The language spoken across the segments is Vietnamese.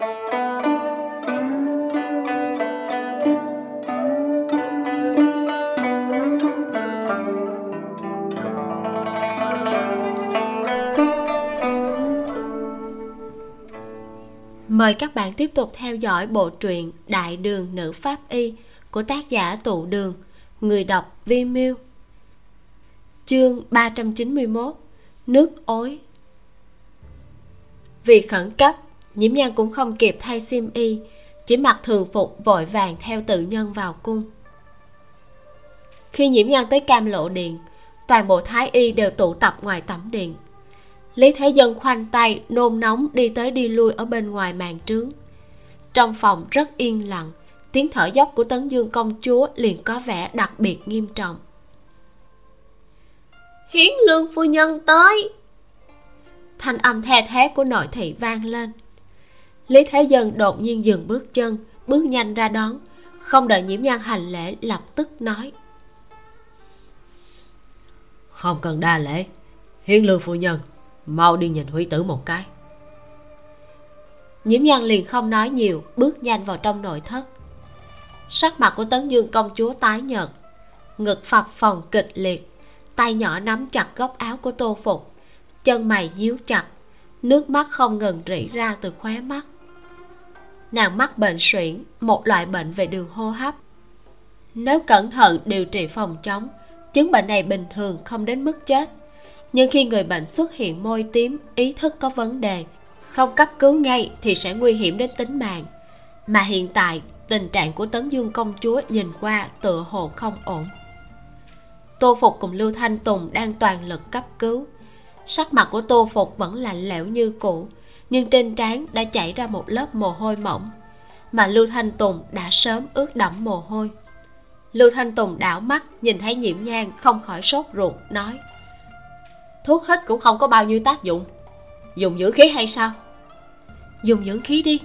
Mời các bạn tiếp tục theo dõi bộ truyện Đại đường nữ pháp y của tác giả Tụ Đường, người đọc Vi Miêu. Chương 391: Nước ối. Vì khẩn cấp, Nhiễm Nhan cũng không kịp thay xiêm y, chỉ mặc thường phục vội vàng theo tự nhân vào cung. Khi Nhiễm Nhan tới Cam Lộ Điện, toàn bộ thái y đều tụ tập ngoài tẩm điện. Lý thế dân khoanh tay nôn nóng đi tới đi lui ở bên ngoài màn trướng. Trong phòng rất yên lặng tiếng thở dốc của tấn dương công chúa liền có vẻ đặc biệt nghiêm trọng. Hiến lương phu nhân tới! Thanh âm the thế của nội thị vang lên lý thế dân đột nhiên dừng bước chân bước nhanh ra đón. Không đợi nhiễm nhan hành lễ lập tức nói. Không cần đa lễ hiến lương phu nhân mau đi nhìn hủy tử một cái. Nhiễm nhan liền không nói nhiều bước nhanh vào trong nội thất. Sắc mặt của tấn dương công chúa tái nhợt ngực phập phồng kịch liệt tay nhỏ nắm chặt góc áo của tô phục chân mày nhíu chặt nước mắt không ngừng rỉ ra từ khóe mắt nàng mắc bệnh suyễn, một loại bệnh về đường hô hấp. Nếu cẩn thận điều trị phòng chống, chứng bệnh này bình thường không đến mức chết. Nhưng khi người bệnh xuất hiện môi tím, ý thức có vấn đề, không cấp cứu ngay thì sẽ nguy hiểm đến tính mạng. Mà hiện tại, tình trạng của tấn dương công chúa nhìn qua tựa hồ không ổn. Tô phục cùng lưu thanh tùng đang toàn lực cấp cứu. Sắc mặt của tô phục vẫn lạnh lẽo như cũ nhưng trên trán đã chảy ra một lớp mồ hôi mỏng, mà lưu thanh tùng đã sớm ướt đẫm mồ hôi. Lưu thanh tùng đảo mắt nhìn thấy nhiễm nhang không khỏi sốt ruột, nói, thuốc hít cũng không có bao nhiêu tác dụng. Dùng dưỡng khí hay sao? Dùng dưỡng khí đi.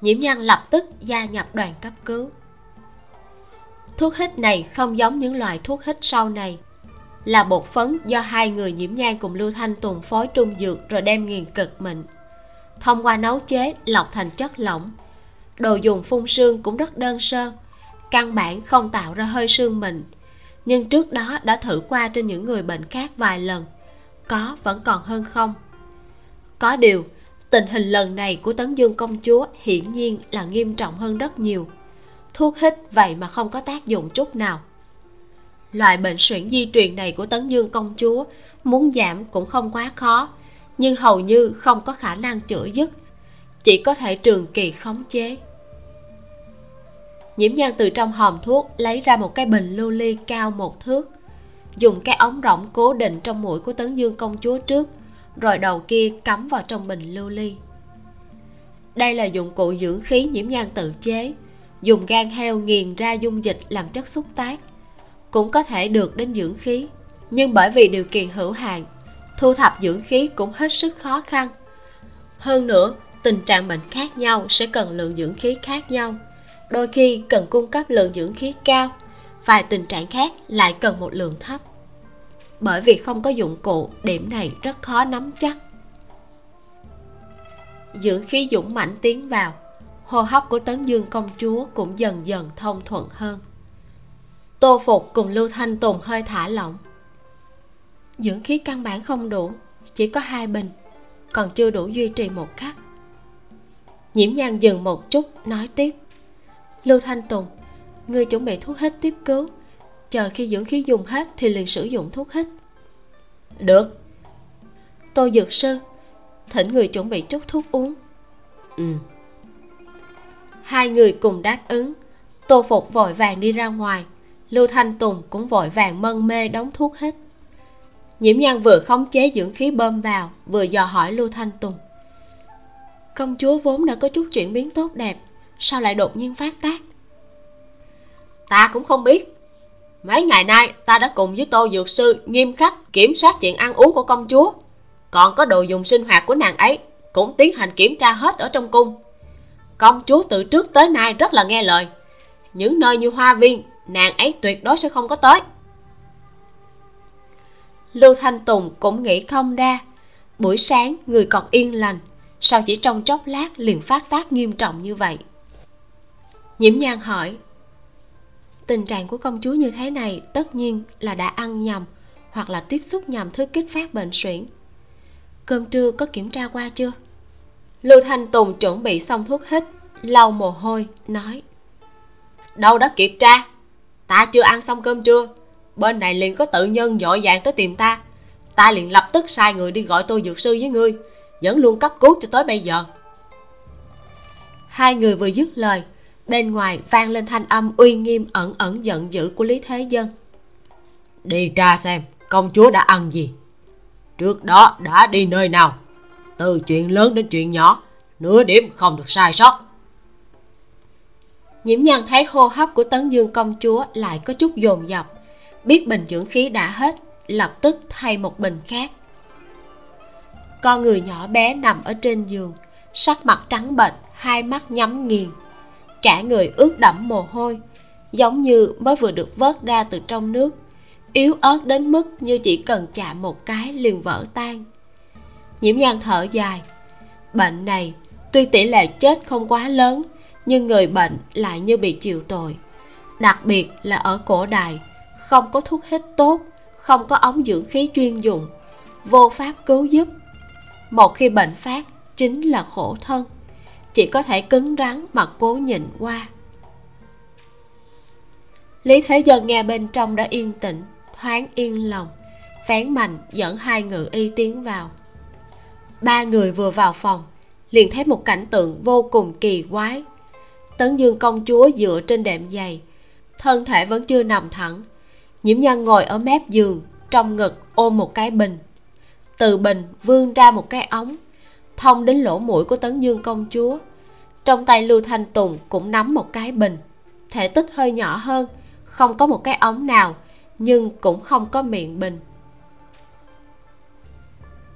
Nhiễm nhan lập tức gia nhập đoàn cấp cứu. Thuốc hít này không giống những loại thuốc hít sau này, là bột phấn do hai người nhiễm nhan cùng lưu thanh tùng phối trung dược rồi đem nghiền cực mịn thông qua nấu chế lọc thành chất lỏng. Đồ dùng phun sương cũng rất đơn sơ, căn bản không tạo ra hơi sương mình. nhưng trước đó đã thử qua trên những người bệnh khác vài lần, có vẫn còn hơn không? Có điều, tình hình lần này của tấn dương công chúa hiển nhiên là nghiêm trọng hơn rất nhiều. Thuốc hít vậy mà không có tác dụng chút nào. Loại bệnh suyễn di truyền này của tấn dương công chúa muốn giảm cũng không quá khó nhưng hầu như không có khả năng chữa dứt, chỉ có thể trường kỳ khống chế. Nhiễm nhan từ trong hòm thuốc lấy ra một cái bình lưu ly cao một thước, dùng cái ống rỗng cố định trong mũi của tấn dương công chúa trước, rồi đầu kia cắm vào trong bình lưu ly. Đây là dụng cụ dưỡng khí nhiễm nhan tự chế, dùng gan heo nghiền ra dung dịch làm chất xúc tác, cũng có thể được đến dưỡng khí, nhưng bởi vì điều kiện hữu hạn thu thập dưỡng khí cũng hết sức khó khăn. Hơn nữa, tình trạng bệnh khác nhau sẽ cần lượng dưỡng khí khác nhau. Đôi khi cần cung cấp lượng dưỡng khí cao, vài tình trạng khác lại cần một lượng thấp. Bởi vì không có dụng cụ, điểm này rất khó nắm chắc. Dưỡng khí dũng mãnh tiến vào, hô hấp của tấn dương công chúa cũng dần dần thông thuận hơn. Tô phục cùng lưu thanh tùng hơi thả lỏng dưỡng khí căn bản không đủ chỉ có hai bình còn chưa đủ duy trì một khắc. Nhiễm nhan dừng một chút nói tiếp. Lưu thanh tùng ngươi chuẩn bị thuốc hít tiếp cứu. Chờ khi dưỡng khí dùng hết thì liền sử dụng thuốc hít được. Tô dược sư thỉnh người chuẩn bị chút thuốc uống. Ừ. Hai người cùng đáp ứng. Tô phục vội vàng đi ra ngoài. Lưu thanh tùng cũng vội vàng mân mê đóng thuốc hít nhiễm nhan vừa khống chế dưỡng khí bơm vào, vừa dò hỏi lưu thanh tùng. Công chúa vốn đã có chút chuyển biến tốt đẹp, sao lại đột nhiên phát tác? Ta cũng không biết. Mấy ngày nay, ta đã cùng với tô dược sư nghiêm khắc kiểm soát chuyện ăn uống của công chúa. Còn có đồ dùng sinh hoạt của nàng ấy cũng tiến hành kiểm tra hết ở trong cung. Công chúa từ trước tới nay rất là nghe lời. Những nơi như hoa viên, nàng ấy tuyệt đối sẽ không có tới lưu thanh tùng cũng nghĩ không ra. Buổi sáng, người còn yên lành. Sao chỉ trong chốc lát liền phát tác nghiêm trọng như vậy? Nhiễm nhan hỏi, tình trạng của công chúa như thế này tất nhiên là đã ăn nhầm hoặc là tiếp xúc nhầm thứ kích phát bệnh suyễn. Cơm trưa có kiểm tra qua chưa? Lưu thanh tùng chuẩn bị xong thuốc hít, lau mồ hôi, nói, đâu đã kiểm tra. Ta chưa ăn xong cơm trưa bên này liền có tự nhân dội vàng tới tìm ta. Ta liền lập tức sai người đi gọi tôi dược sư với ngươi, vẫn luôn cấp cứu cho tới bây giờ. Hai người vừa dứt lời, bên ngoài vang lên thanh âm uy nghiêm ẩn ẩn giận dữ của lý thế dân. Đi tra xem, công chúa đã ăn gì? Trước đó đã đi nơi nào? Từ chuyện lớn đến chuyện nhỏ, nửa điểm không được sai sót. Nhiễm nhân thấy hô hấp của tấn dương công chúa lại có chút dồn dập biết bình dưỡng khí đã hết, lập tức thay một bình khác. Con người nhỏ bé nằm ở trên giường, sắc mặt trắng bệch, hai mắt nhắm nghiền. Cả người ướt đẫm mồ hôi, giống như mới vừa được vớt ra từ trong nước, yếu ớt đến mức như chỉ cần chạm một cái liền vỡ tan. Nhiễm nhan thở dài, bệnh này, tuy tỷ lệ chết không quá lớn, nhưng người bệnh lại như bị chịu tội, đặc biệt là ở cổ đại không có thuốc hít tốt, không có ống dưỡng khí chuyên dụng vô pháp cứu giúp. Một khi bệnh phát, chính là khổ thân, chỉ có thể cứng rắn mà cố nhịn qua. Lý thế dân nghe bên trong đã yên tĩnh, thoáng yên lòng, phán mạnh dẫn hai ngự y tiến vào. Ba người vừa vào phòng, liền thấy một cảnh tượng vô cùng kỳ quái. Tấn dương công chúa dựa trên đệm giày, thân thể vẫn chưa nằm thẳng nhiễm nhân ngồi ở mép giường, trong ngực ôm một cái bình. Từ bình vươn ra một cái ống, thông đến lỗ mũi của tấn dương công chúa. Trong tay lưu thanh tùng cũng nắm một cái bình. Thể tích hơi nhỏ hơn, không có một cái ống nào, nhưng cũng không có miệng bình.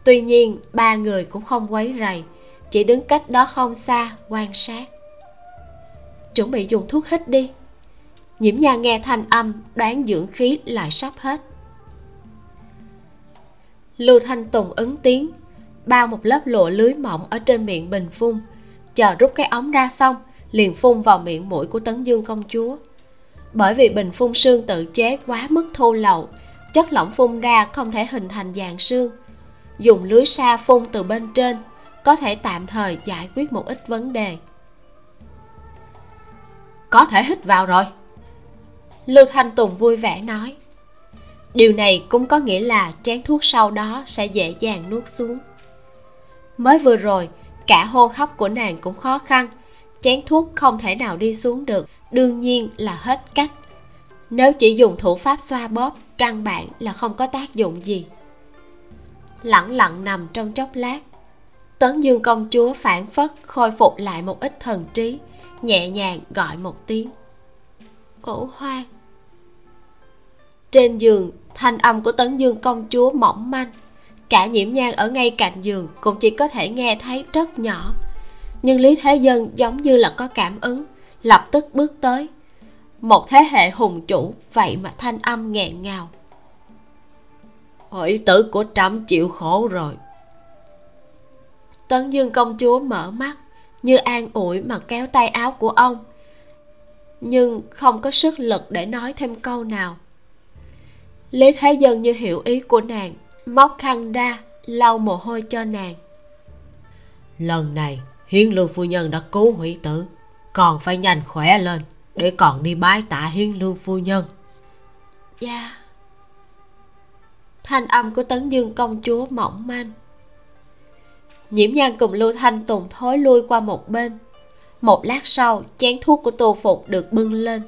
Tuy nhiên, ba người cũng không quấy rầy, chỉ đứng cách đó không xa, quan sát. Chuẩn bị dùng thuốc hít đi nhiễm nha nghe thanh âm, đoán dưỡng khí lại sắp hết. Lưu thanh tùng ứng tiếng, bao một lớp lụa lưới mỏng ở trên miệng bình phun chờ rút cái ống ra xong, liền phun vào miệng mũi của tấn dương công chúa. Bởi vì bình phun sương tự chế quá mức thô lậu, chất lỏng phun ra không thể hình thành dạng sương dùng lưới sa phun từ bên trên, có thể tạm thời giải quyết một ít vấn đề. Có thể hít vào rồi lưu thanh tùng vui vẻ nói. Điều này cũng có nghĩa là chén thuốc sau đó sẽ dễ dàng nuốt xuống. Mới vừa rồi, cả hô hấp của nàng cũng khó khăn. Chén thuốc không thể nào đi xuống được. Đương nhiên là hết cách. Nếu chỉ dùng thủ pháp xoa bóp, căn bản là không có tác dụng gì. Lẳng lặng nằm trong chốc lát. Tấn dương công chúa phản phất khôi phục lại một ít thần trí, nhẹ nhàng gọi một tiếng ổ hoang. Trên giường, thanh âm của tấn dương công chúa mỏng manh. Cả nhiễm nhang ở ngay cạnh giường cũng chỉ có thể nghe thấy rất nhỏ. Nhưng lý thế dân giống như là có cảm ứng, lập tức bước tới. Một thế hệ hùng chủ, vậy mà thanh âm nghẹn ngào. Hỏi tử của trẫm chịu khổ rồi. Tấn dương công chúa mở mắt, như an ủi mà kéo tay áo của ông nhưng không có sức lực để nói thêm câu nào. Lý thế dân như hiểu ý của nàng móc khăn ra lau mồ hôi cho nàng. Lần này hiến lương phu nhân đã cứu hủy tử còn phải nhanh khỏe lên để còn đi bái tạ hiến lương phu nhân. Dạ. Thanh âm của tấn dương công chúa mỏng manh. Nhiễm nhan cùng lưu thanh tùng thối lui qua một bên một lát sau, chén thuốc của tô phục được bưng lên.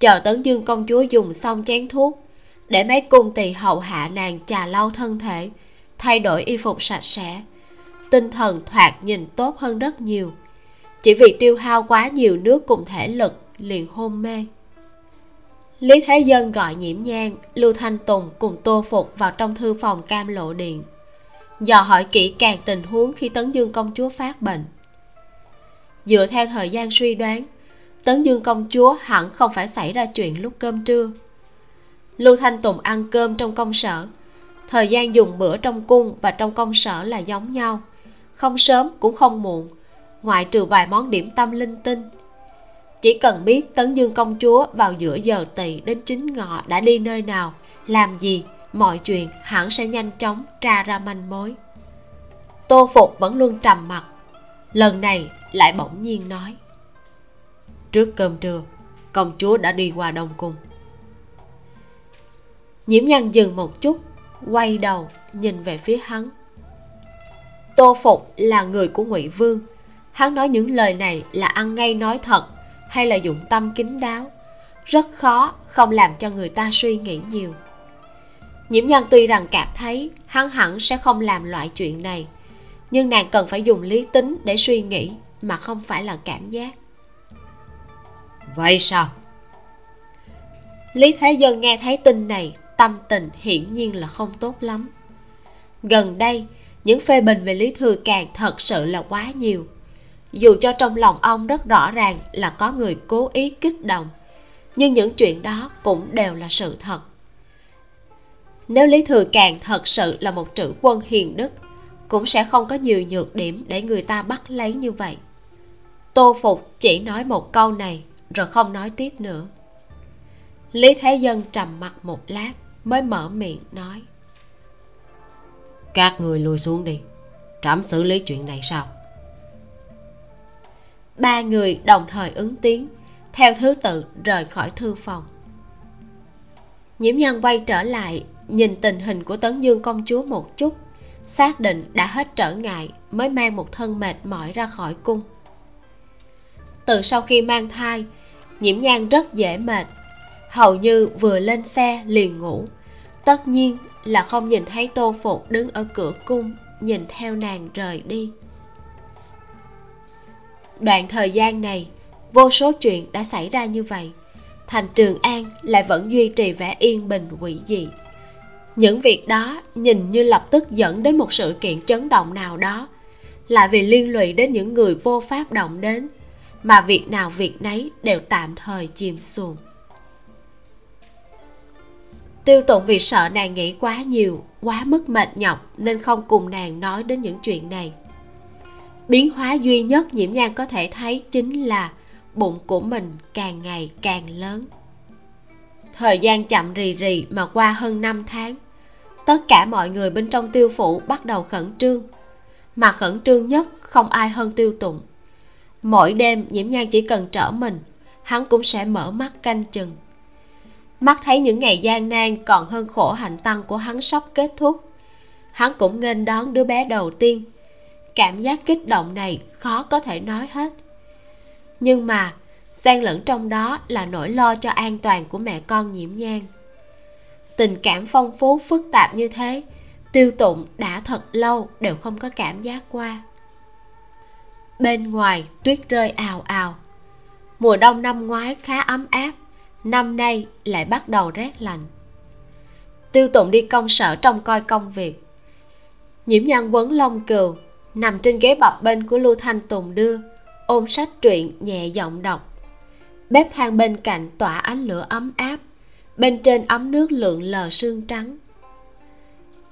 Chờ tấn dương công chúa dùng xong chén thuốc, để mấy cung tỳ hầu hạ nàng trà lau thân thể, thay đổi y phục sạch sẽ, tinh thần thoạt nhìn tốt hơn rất nhiều. Chỉ vì tiêu hao quá nhiều nước cùng thể lực, liền hôn mê. Lý thế dân gọi nhiễm nhang lưu thanh tùng cùng tô phục vào trong thư phòng cam lộ điện, dò hỏi kỹ càng tình huống khi tấn dương công chúa phát bệnh dựa theo thời gian suy đoán, tấn dương công chúa hẳn không phải xảy ra chuyện lúc cơm trưa. Lưu thanh tùng ăn cơm trong công sở. Thời gian dùng bữa trong cung và trong công sở là giống nhau. Không sớm cũng không muộn, ngoại trừ vài món điểm tâm linh tinh. Chỉ cần biết tấn dương công chúa vào giữa giờ tỵ đến chính ngọ đã đi nơi nào, làm gì, mọi chuyện hẳn sẽ nhanh chóng tra ra manh mối. Tô phục vẫn luôn trầm mặc. Lần này lại bỗng nhiên nói. Trước cơm trưa, công chúa đã đi qua đông cung. Nhiễm nhân dừng một chút, quay đầu nhìn về phía hắn. Tô phục là người của ngụy vương. Hắn nói những lời này là ăn ngay nói thật hay là dụng tâm kín đáo? Rất khó, không làm cho người ta suy nghĩ nhiều. Nhiễm nhân tuy rằng cảm thấy hắn hẳn sẽ không làm loại chuyện này, nhưng nàng cần phải dùng lý tính để suy nghĩ mà không phải là cảm giác. Vậy sao? Lý thế dân nghe thấy tin này tâm tình hiển nhiên là không tốt lắm. Gần đây những phê bình về lý thừa càng thật sự là quá nhiều. Dù cho trong lòng ông rất rõ ràng là có người cố ý kích động nhưng những chuyện đó cũng đều là sự thật. Nếu lý thừa càng thật sự là một trữ quân hiền đức cũng sẽ không có nhiều nhược điểm để người ta bắt lấy như vậy tô phục chỉ nói một câu này rồi không nói tiếp nữa. Lý thế dân trầm mặt một lát mới mở miệng nói. Các người lùi xuống đi trẫm xử lý chuyện này sao? Ba người đồng thời ứng tiếng theo thứ tự rời khỏi thư phòng. Nhiễm nhân quay trở lại nhìn tình hình của tấn dương công chúa một chút xác định đã hết trở ngại mới mang một thân mệt mỏi ra khỏi cung từ sau khi mang thai. Nhiễm nhan rất dễ mệt. Hầu như vừa lên xe liền ngủ. Tất nhiên là không nhìn thấy tô phục đứng ở cửa cung, nhìn theo nàng rời đi. Đoạn thời gian này, vô số chuyện đã xảy ra như vậy. Thành trường an lại vẫn duy trì vẻ yên bình quỷ dị. Những việc đó nhìn như lập tức dẫn đến một sự kiện chấn động nào đó. Lại vì liên lụy đến những người vô pháp động đến mà việc nào việc nấy đều tạm thời chìm xuồng tiêu tụng vì sợ nàng nghĩ quá nhiều, quá mức mệt nhọc nên không cùng nàng nói đến những chuyện này. Biến hóa duy nhất nhiễm nhan có thể thấy chính là bụng của mình càng ngày càng lớn. Thời gian chậm rì rì mà qua hơn 5 tháng, tất cả mọi người bên trong tiêu phủ bắt đầu khẩn trương. Mà khẩn trương nhất không ai hơn tiêu tụng mỗi đêm nhiễm nhan chỉ cần trở mình, hắn cũng sẽ mở mắt canh chừng. Mắt thấy những ngày gian nan còn hơn khổ hạnh tăng của hắn sắp kết thúc, hắn cũng nghênh đón đứa bé đầu tiên. Cảm giác kích động này khó có thể nói hết. Nhưng mà, xen lẫn trong đó là nỗi lo cho an toàn của mẹ con nhiễm nhan. Tình cảm phong phú, phức tạp như thế, tiêu tụng đã thật lâu đều không có cảm giác qua bên ngoài tuyết rơi ào ào. Mùa đông năm ngoái khá ấm áp, năm nay lại bắt đầu rét lạnh. Tiêu tụng đi công sở trông coi công việc. Nhiễm nhan quấn lông cừu nằm trên ghế bập bên của lưu thanh tùng đưa, ôm sách truyện nhẹ giọng đọc. Bếp than bên cạnh tỏa ánh lửa ấm áp, bên trên ấm nước lượn lờ sương trắng.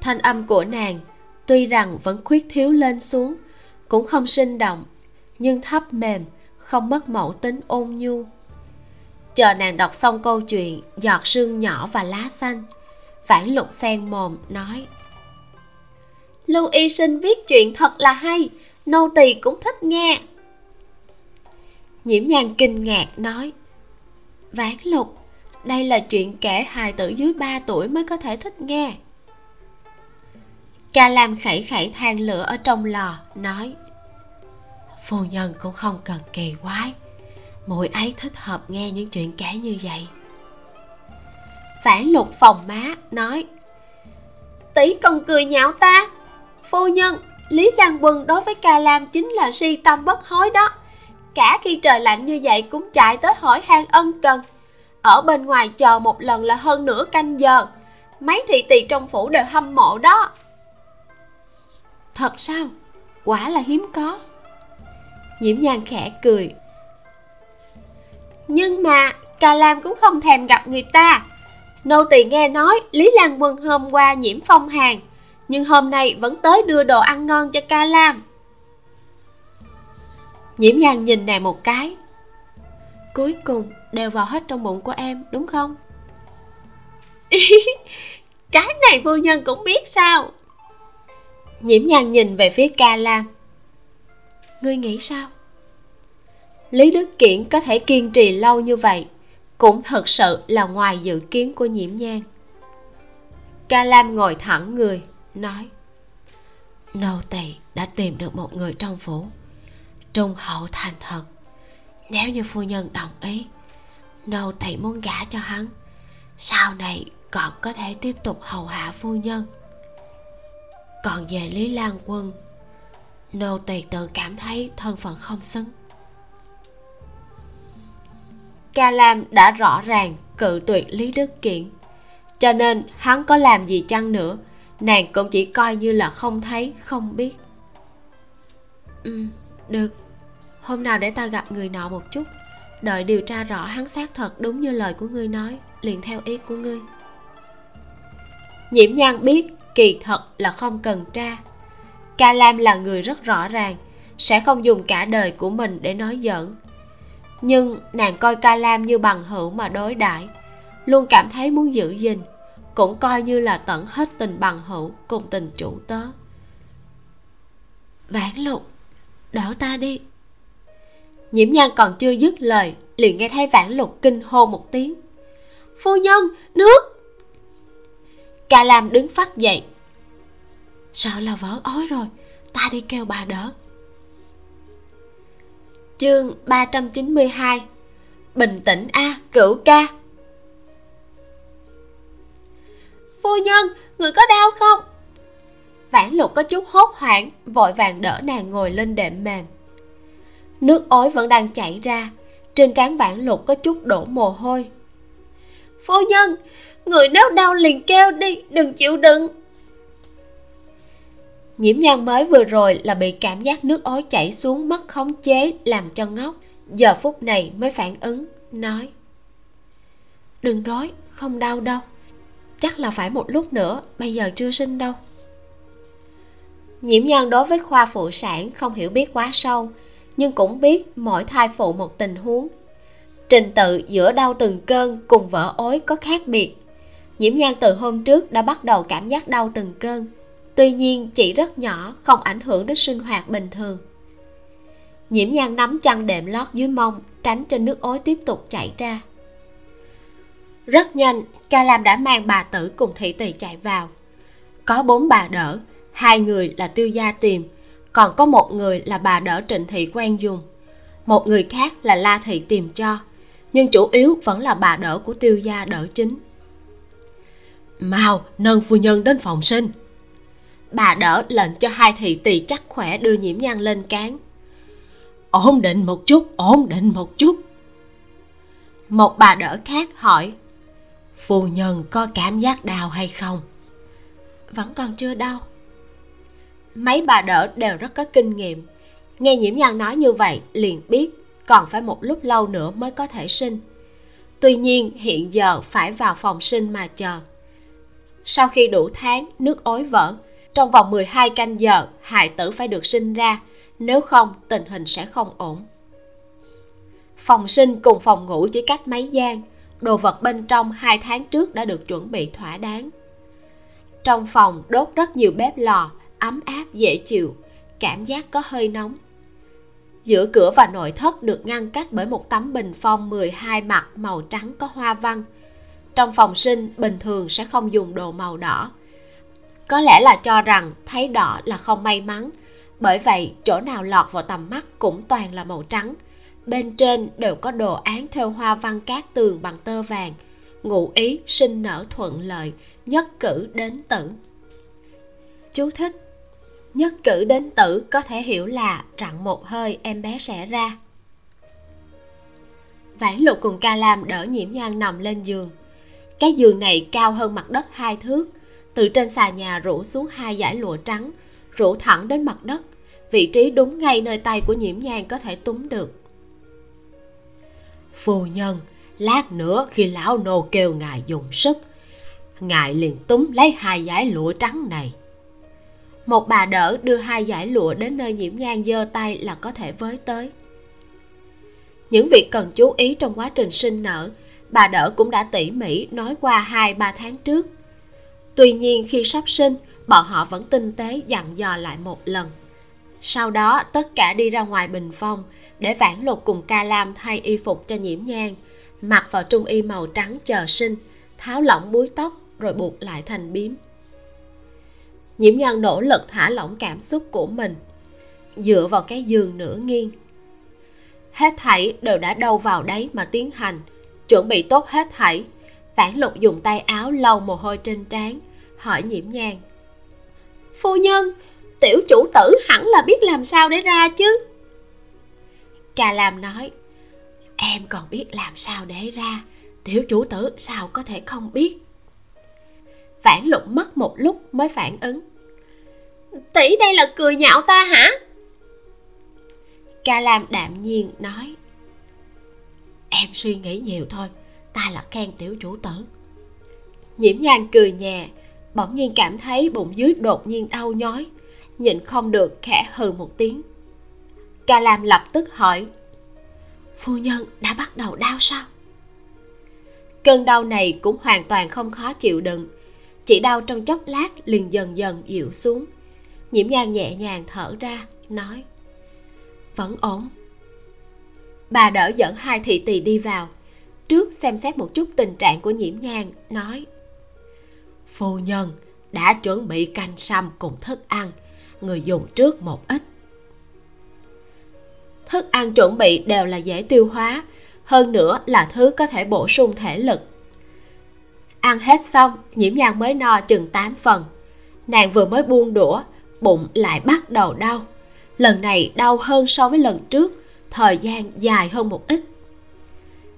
Thanh âm của nàng tuy rằng vẫn khuyết thiếu lên xuống, cũng không sinh động nhưng thấp mềm, không mất mẫu tính ôn nhu. Chờ nàng đọc xong câu chuyện, giọt sương nhỏ và lá xanh phản lục sen mồm, nói, lưu y sinh viết chuyện thật là hay, nô tỳ cũng thích nghe. Nhiễm nhan kinh ngạc nói, vãn lục, đây là chuyện kể hài tử dưới 3 tuổi mới có thể thích nghe. Ca lam khẩy khẩy than lửa ở trong lò, nói phu nhân cũng không cần kỳ quái. Muội ấy thích hợp nghe những chuyện kể như vậy. Phản lục phòng má nói, tỷ còn cười nhạo ta. Phu nhân, lý lan quân đối với ca lam chính là si tâm bất hối đó. Cả khi trời lạnh như vậy cũng chạy tới hỏi han ân cần. Ở bên ngoài chờ một lần là hơn nửa canh giờ. Mấy thị tỳ trong phủ đều hâm mộ đó. Thật sao? Quả là hiếm có nhiễm nhan khẽ cười. Nhưng mà ca lam cũng không thèm gặp người ta. Nô tỳ nghe nói lý lan quân hôm qua nhiễm phong hàn nhưng hôm nay vẫn tới đưa đồ ăn ngon cho ca lam. Nhiễm nhan nhìn nàng một cái. Cuối cùng đều vào hết trong bụng của em, đúng không? Cái này phu nhân cũng biết sao? Nhiễm nhan nhìn về phía ca lam ngươi nghĩ sao? Lý đức kiển có thể kiên trì lâu như vậy, cũng thật sự là ngoài dự kiến của nhiễm nhan. Ca lam ngồi thẳng người, nói, nô tỳ đã tìm được một người trong phủ, trung hậu thành thật. Nếu như phu nhân đồng ý, nô tỳ muốn gả cho hắn, sau này còn có thể tiếp tục hầu hạ phu nhân. Còn về lý lan quân nô tỳ tự cảm thấy thân phận không xứng. Ca lam đã rõ ràng cự tuyệt lý đức kiện. Cho nên hắn có làm gì chăng nữa, nàng cũng chỉ coi như là không thấy, không biết. Ừ được. Hôm nào để ta gặp người nọ một chút. Đợi điều tra rõ hắn xác thật đúng như lời của ngươi nói, liền theo ý của ngươi. Nhiễm nhan biết kỳ thật là không cần tra ca lam là người rất rõ ràng, sẽ không dùng cả đời của mình để nói giỡn. Nhưng nàng coi ca lam như bằng hữu mà đối đãi, luôn cảm thấy muốn giữ gìn, cũng coi như là tận hết tình bằng hữu cùng tình chủ tớ. Vãn lục đỡ ta đi. Nhiễm nhan còn chưa dứt lời, liền nghe thấy vãn lục kinh hô một tiếng. Phu nhân, nước! Ca lam đứng phát dậy sợ là vỡ ói rồi. Ta đi kêu bà đỡ. Chương 392 bình tĩnh a, cửu ca. Phu nhân, người có đau không? Vãn lục có chút hốt hoảng, vội vàng đỡ nàng ngồi lên đệm mềm. Nước ối vẫn đang chảy ra, trên trán vãn lục có chút đổ mồ hôi. Phu nhân, người nếu đau liền kêu đi, đừng chịu đựng nhiễm nhan mới vừa rồi là bị cảm giác nước ối chảy xuống mất khống chế, làm cho ngốc. Giờ phút này mới phản ứng, nói. Đừng rối, không đau đâu. Chắc là phải một lúc nữa, bây giờ chưa sinh đâu. Nhiễm nhan đối với khoa phụ sản không hiểu biết quá sâu, nhưng cũng biết mỗi thai phụ một tình huống. Trình tự giữa đau từng cơn cùng vỡ ối có khác biệt. Nhiễm nhan từ hôm trước đã bắt đầu cảm giác đau từng cơn tuy nhiên, chỉ rất nhỏ, không ảnh hưởng đến sinh hoạt bình thường. Nhiễm nhan nắm chăn đệm lót dưới mông, tránh cho nước ối tiếp tục chảy ra. Rất nhanh, ca lam đã mang bà tử cùng thị tỳ chạy vào. Có bốn bà đỡ, hai người là tiêu gia tìm còn có một người là bà đỡ trịnh thị quen dùng một người khác là la thị tìm cho, nhưng chủ yếu vẫn là bà đỡ của tiêu gia đỡ chính. Mau, nâng phu nhân đến phòng sinh bà đỡ lệnh cho hai thị tỳ chắc khỏe đưa nhiễm nhan lên cán. Ổn định một chút, ổn định một chút. Một bà đỡ khác hỏi, phu nhân có cảm giác đau hay không? Vẫn còn chưa đau. Mấy bà đỡ đều rất có kinh nghiệm. Nghe nhiễm nhan nói như vậy, liền biết còn phải một lúc lâu nữa mới có thể sinh. Tuy nhiên, hiện giờ phải vào phòng sinh mà chờ. Sau khi đủ tháng, nước ối vỡ trong vòng 12 canh giờ, hài tử phải được sinh ra. Nếu không, tình hình sẽ không ổn. Phòng sinh cùng phòng ngủ chỉ cách mấy gian. Đồ vật bên trong hai tháng trước đã được chuẩn bị thỏa đáng. Trong phòng đốt rất nhiều bếp lò, ấm áp, dễ chịu. Cảm giác có hơi nóng. Giữa cửa và nội thất được ngăn cách bởi một tấm bình phong 12 mặt màu trắng có hoa văn. Trong phòng sinh, bình thường sẽ không dùng đồ màu đỏ có lẽ là cho rằng thấy đỏ là không may mắn. Bởi vậy, chỗ nào lọt vào tầm mắt cũng toàn là màu trắng. Bên trên đều có đồ án theo hoa văn cát tường bằng tơ vàng. Ngụ ý sinh nở thuận lợi, nhất cử đến tử. Chú thích. Nhất cử đến tử có thể hiểu là rặn một hơi em bé sẽ ra. Vãn lục cùng ca lam đỡ nhiễm nhan nằm lên giường. Cái giường này cao hơn mặt đất hai thước từ trên xà nhà rủ xuống hai dải lụa trắng rủ thẳng đến mặt đất. Vị trí đúng ngay nơi tay của nhiễm nhan có thể túm được. Phu nhân lát nữa khi lão nô kêu ngài dùng sức ngài liền túm lấy hai dải lụa trắng này. Một bà đỡ đưa hai dải lụa đến nơi nhiễm nhan giơ tay là có thể với tới. Những việc cần chú ý trong quá trình sinh nở bà đỡ cũng đã tỉ mỉ nói qua hai ba tháng trước tuy nhiên khi sắp sinh, bọn họ vẫn tinh tế dặn dò lại một lần. Sau đó, tất cả đi ra ngoài bình phong để vãn lục cùng ca lam thay y phục cho nhiễm nhang mặc vào trung y màu trắng chờ sinh, tháo lỏng búi tóc rồi buộc lại thành biếm. Nhiễm nhan nỗ lực thả lỏng cảm xúc của mình, dựa vào cái giường nửa nghiêng. Hết thảy đều đã đâu vào đấy mà tiến hành. Chuẩn bị tốt hết thảy, vãn lục dùng tay áo lau mồ hôi trên trán hỏi nhiễm nhàn. Phu nhân, tiểu chủ tử hẳn là biết làm sao để ra chứ? Trà làm nói, em còn biết làm sao để ra, tiểu chủ tử sao có thể không biết? Vãn lục mất một lúc mới phản ứng. Tỷ đây là cười nhạo ta hả? Trà làm đạm nhiên nói, em suy nghĩ nhiều thôi, ta là khen tiểu chủ tử. Nhiễm nhan cười nhẹ bỗng nhiên cảm thấy bụng dưới đột nhiên đau nhói, nhịn không được khẽ hừ một tiếng. Ca lam lập tức hỏi, phu nhân đã bắt đầu đau sao? Cơn đau này cũng hoàn toàn không khó chịu đựng, chỉ đau trong chốc lát liền dần dần dịu xuống. Nhiễm nhan nhẹ nhàng thở ra, nói, vẫn ổn. Bà đỡ dẫn hai thị tỳ đi vào, trước xem xét một chút tình trạng của nhiễm nhan, nói phu nhân đã chuẩn bị canh sâm cùng thức ăn. Người dùng trước một ít. Thức ăn chuẩn bị đều là dễ tiêu hóa, hơn nữa là thứ có thể bổ sung thể lực. Ăn hết xong, nhiễm nhan mới no chừng 8 phần. Nàng vừa mới buông đũa, bụng lại bắt đầu đau. Lần này đau hơn so với lần trước, thời gian dài hơn một ít.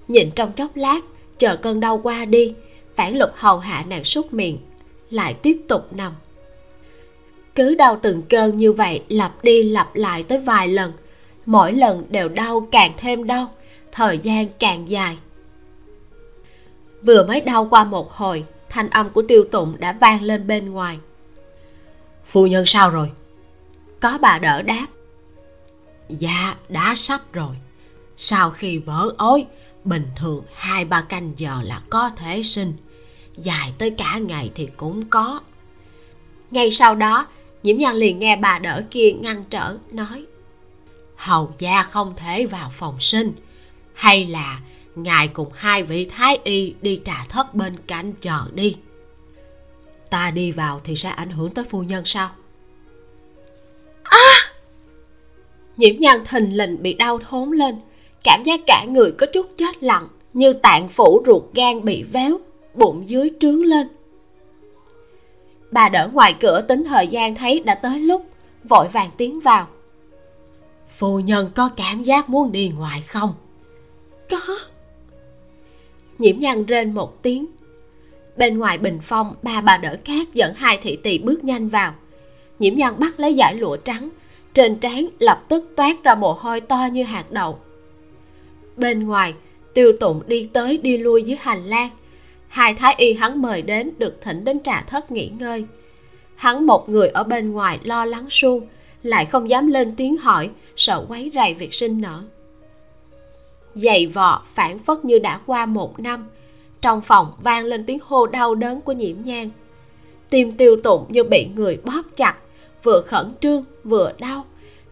Nhìn trong chốc lát, chờ cơn đau qua đi phản lục hầu hạ nàng súc miệng lại tiếp tục nằm. Cứ đau từng cơn như vậy lặp đi lặp lại tới vài lần. Mỗi lần đều đau càng thêm đau thời gian càng dài. Vừa mới đau qua một hồi thanh âm của tiêu tụng đã vang lên bên ngoài. Phu nhân sao rồi? Có bà đỡ đáp. Dạ đã sắp rồi. Sau khi vỡ ối bình thường hai ba canh giờ là có thể sinh dài tới cả ngày thì cũng có. Ngay sau đó nhiễm nhan liền nghe bà đỡ kia ngăn trở, nói, hầu gia không thể vào phòng sinh, hay là ngài cùng hai vị thái y đi trà thất bên cạnh chờ đi. Ta đi vào thì sẽ ảnh hưởng tới phu nhân sao? À! nhiễm nhan thình lình bị đau thốn lên, cảm giác cả người có chút chết lặng, như tạng phủ ruột gan bị véo bụng dưới trướng lên. Bà đỡ ngoài cửa tính thời gian thấy đã tới lúc vội vàng tiến vào. Phu nhân có cảm giác muốn đi ngoài không? Có. Nhiễm nhan rên một tiếng. Bên ngoài bình phong ba bà đỡ khác dẫn hai thị tỳ bước nhanh vào. Nhiễm nhan bắt lấy giải lụa trắng trên trán lập tức toát ra mồ hôi to như hạt đậu. Bên ngoài tiêu tụng đi tới đi lui dưới hành lang hai thái y hắn mời đến được thỉnh đến trà thất nghỉ ngơi. Hắn một người ở bên ngoài lo lắng suông, lại không dám lên tiếng hỏi, sợ quấy rầy việc sinh nở. Giày vò phản phất như đã qua một năm, trong phòng vang lên tiếng hô đau đớn của nhiễm nhang. Tim tiêu tụng như bị người bóp chặt, vừa khẩn trương vừa đau,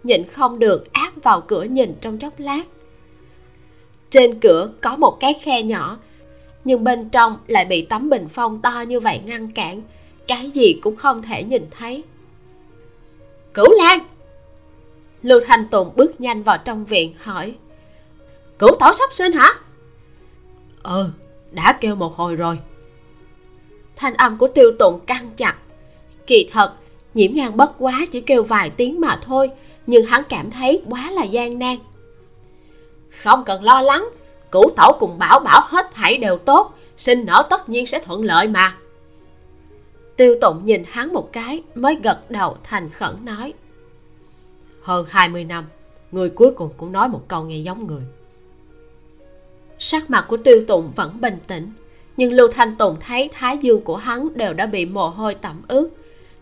nhịn không được áp vào cửa nhìn trong chốc lát. Trên cửa có một cái khe nhỏ nhưng bên trong lại bị tấm bình phong to như vậy ngăn cản, cái gì cũng không thể nhìn thấy. Cửu lan! Lưu thanh tùng bước nhanh vào trong viện, hỏi, cửu tổ sắp sinh hả? Ừ đã kêu một hồi rồi. Thanh âm của tiêu tụng căng chặt. Kỳ thật, nhiễm ngang bất quá chỉ kêu vài tiếng mà thôi, nhưng hắn cảm thấy quá là gian nan. Không cần lo lắng cửu tẩu cùng bảo bảo hết thảy đều tốt, sinh nở tất nhiên sẽ thuận lợi mà. Tiêu tụng nhìn hắn một cái, mới gật đầu thành khẩn nói. Hơn 20 năm, người cuối cùng cũng nói một câu nghe giống người. Sắc mặt của tiêu tụng vẫn bình tĩnh, nhưng lưu thanh tùng thấy thái dương của hắn đều đã bị mồ hôi tẩm ướt.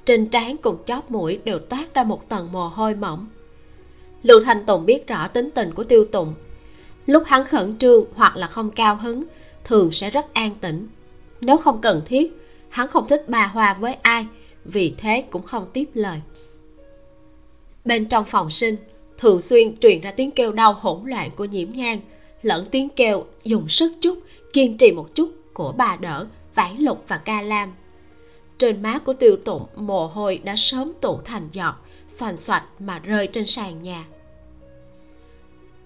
Trên trán cùng chóp mũi đều toát ra một tầng mồ hôi mỏng. Lưu thanh tùng biết rõ tính tình của tiêu tụng lúc hắn khẩn trương hoặc là không cao hứng, thường sẽ rất an tĩnh. Nếu không cần thiết, hắn không thích bà hòa với ai, vì thế cũng không tiếp lời. Bên trong phòng sinh, thường xuyên truyền ra tiếng kêu đau hỗn loạn của nhiễm nhang, lẫn tiếng kêu dùng sức chút, kiên trì một chút của bà đỡ, vãn lục và ca lam. Trên má của tiêu tụng mồ hôi đã sớm tụ thành giọt, xoành xoạch mà rơi trên sàn nhà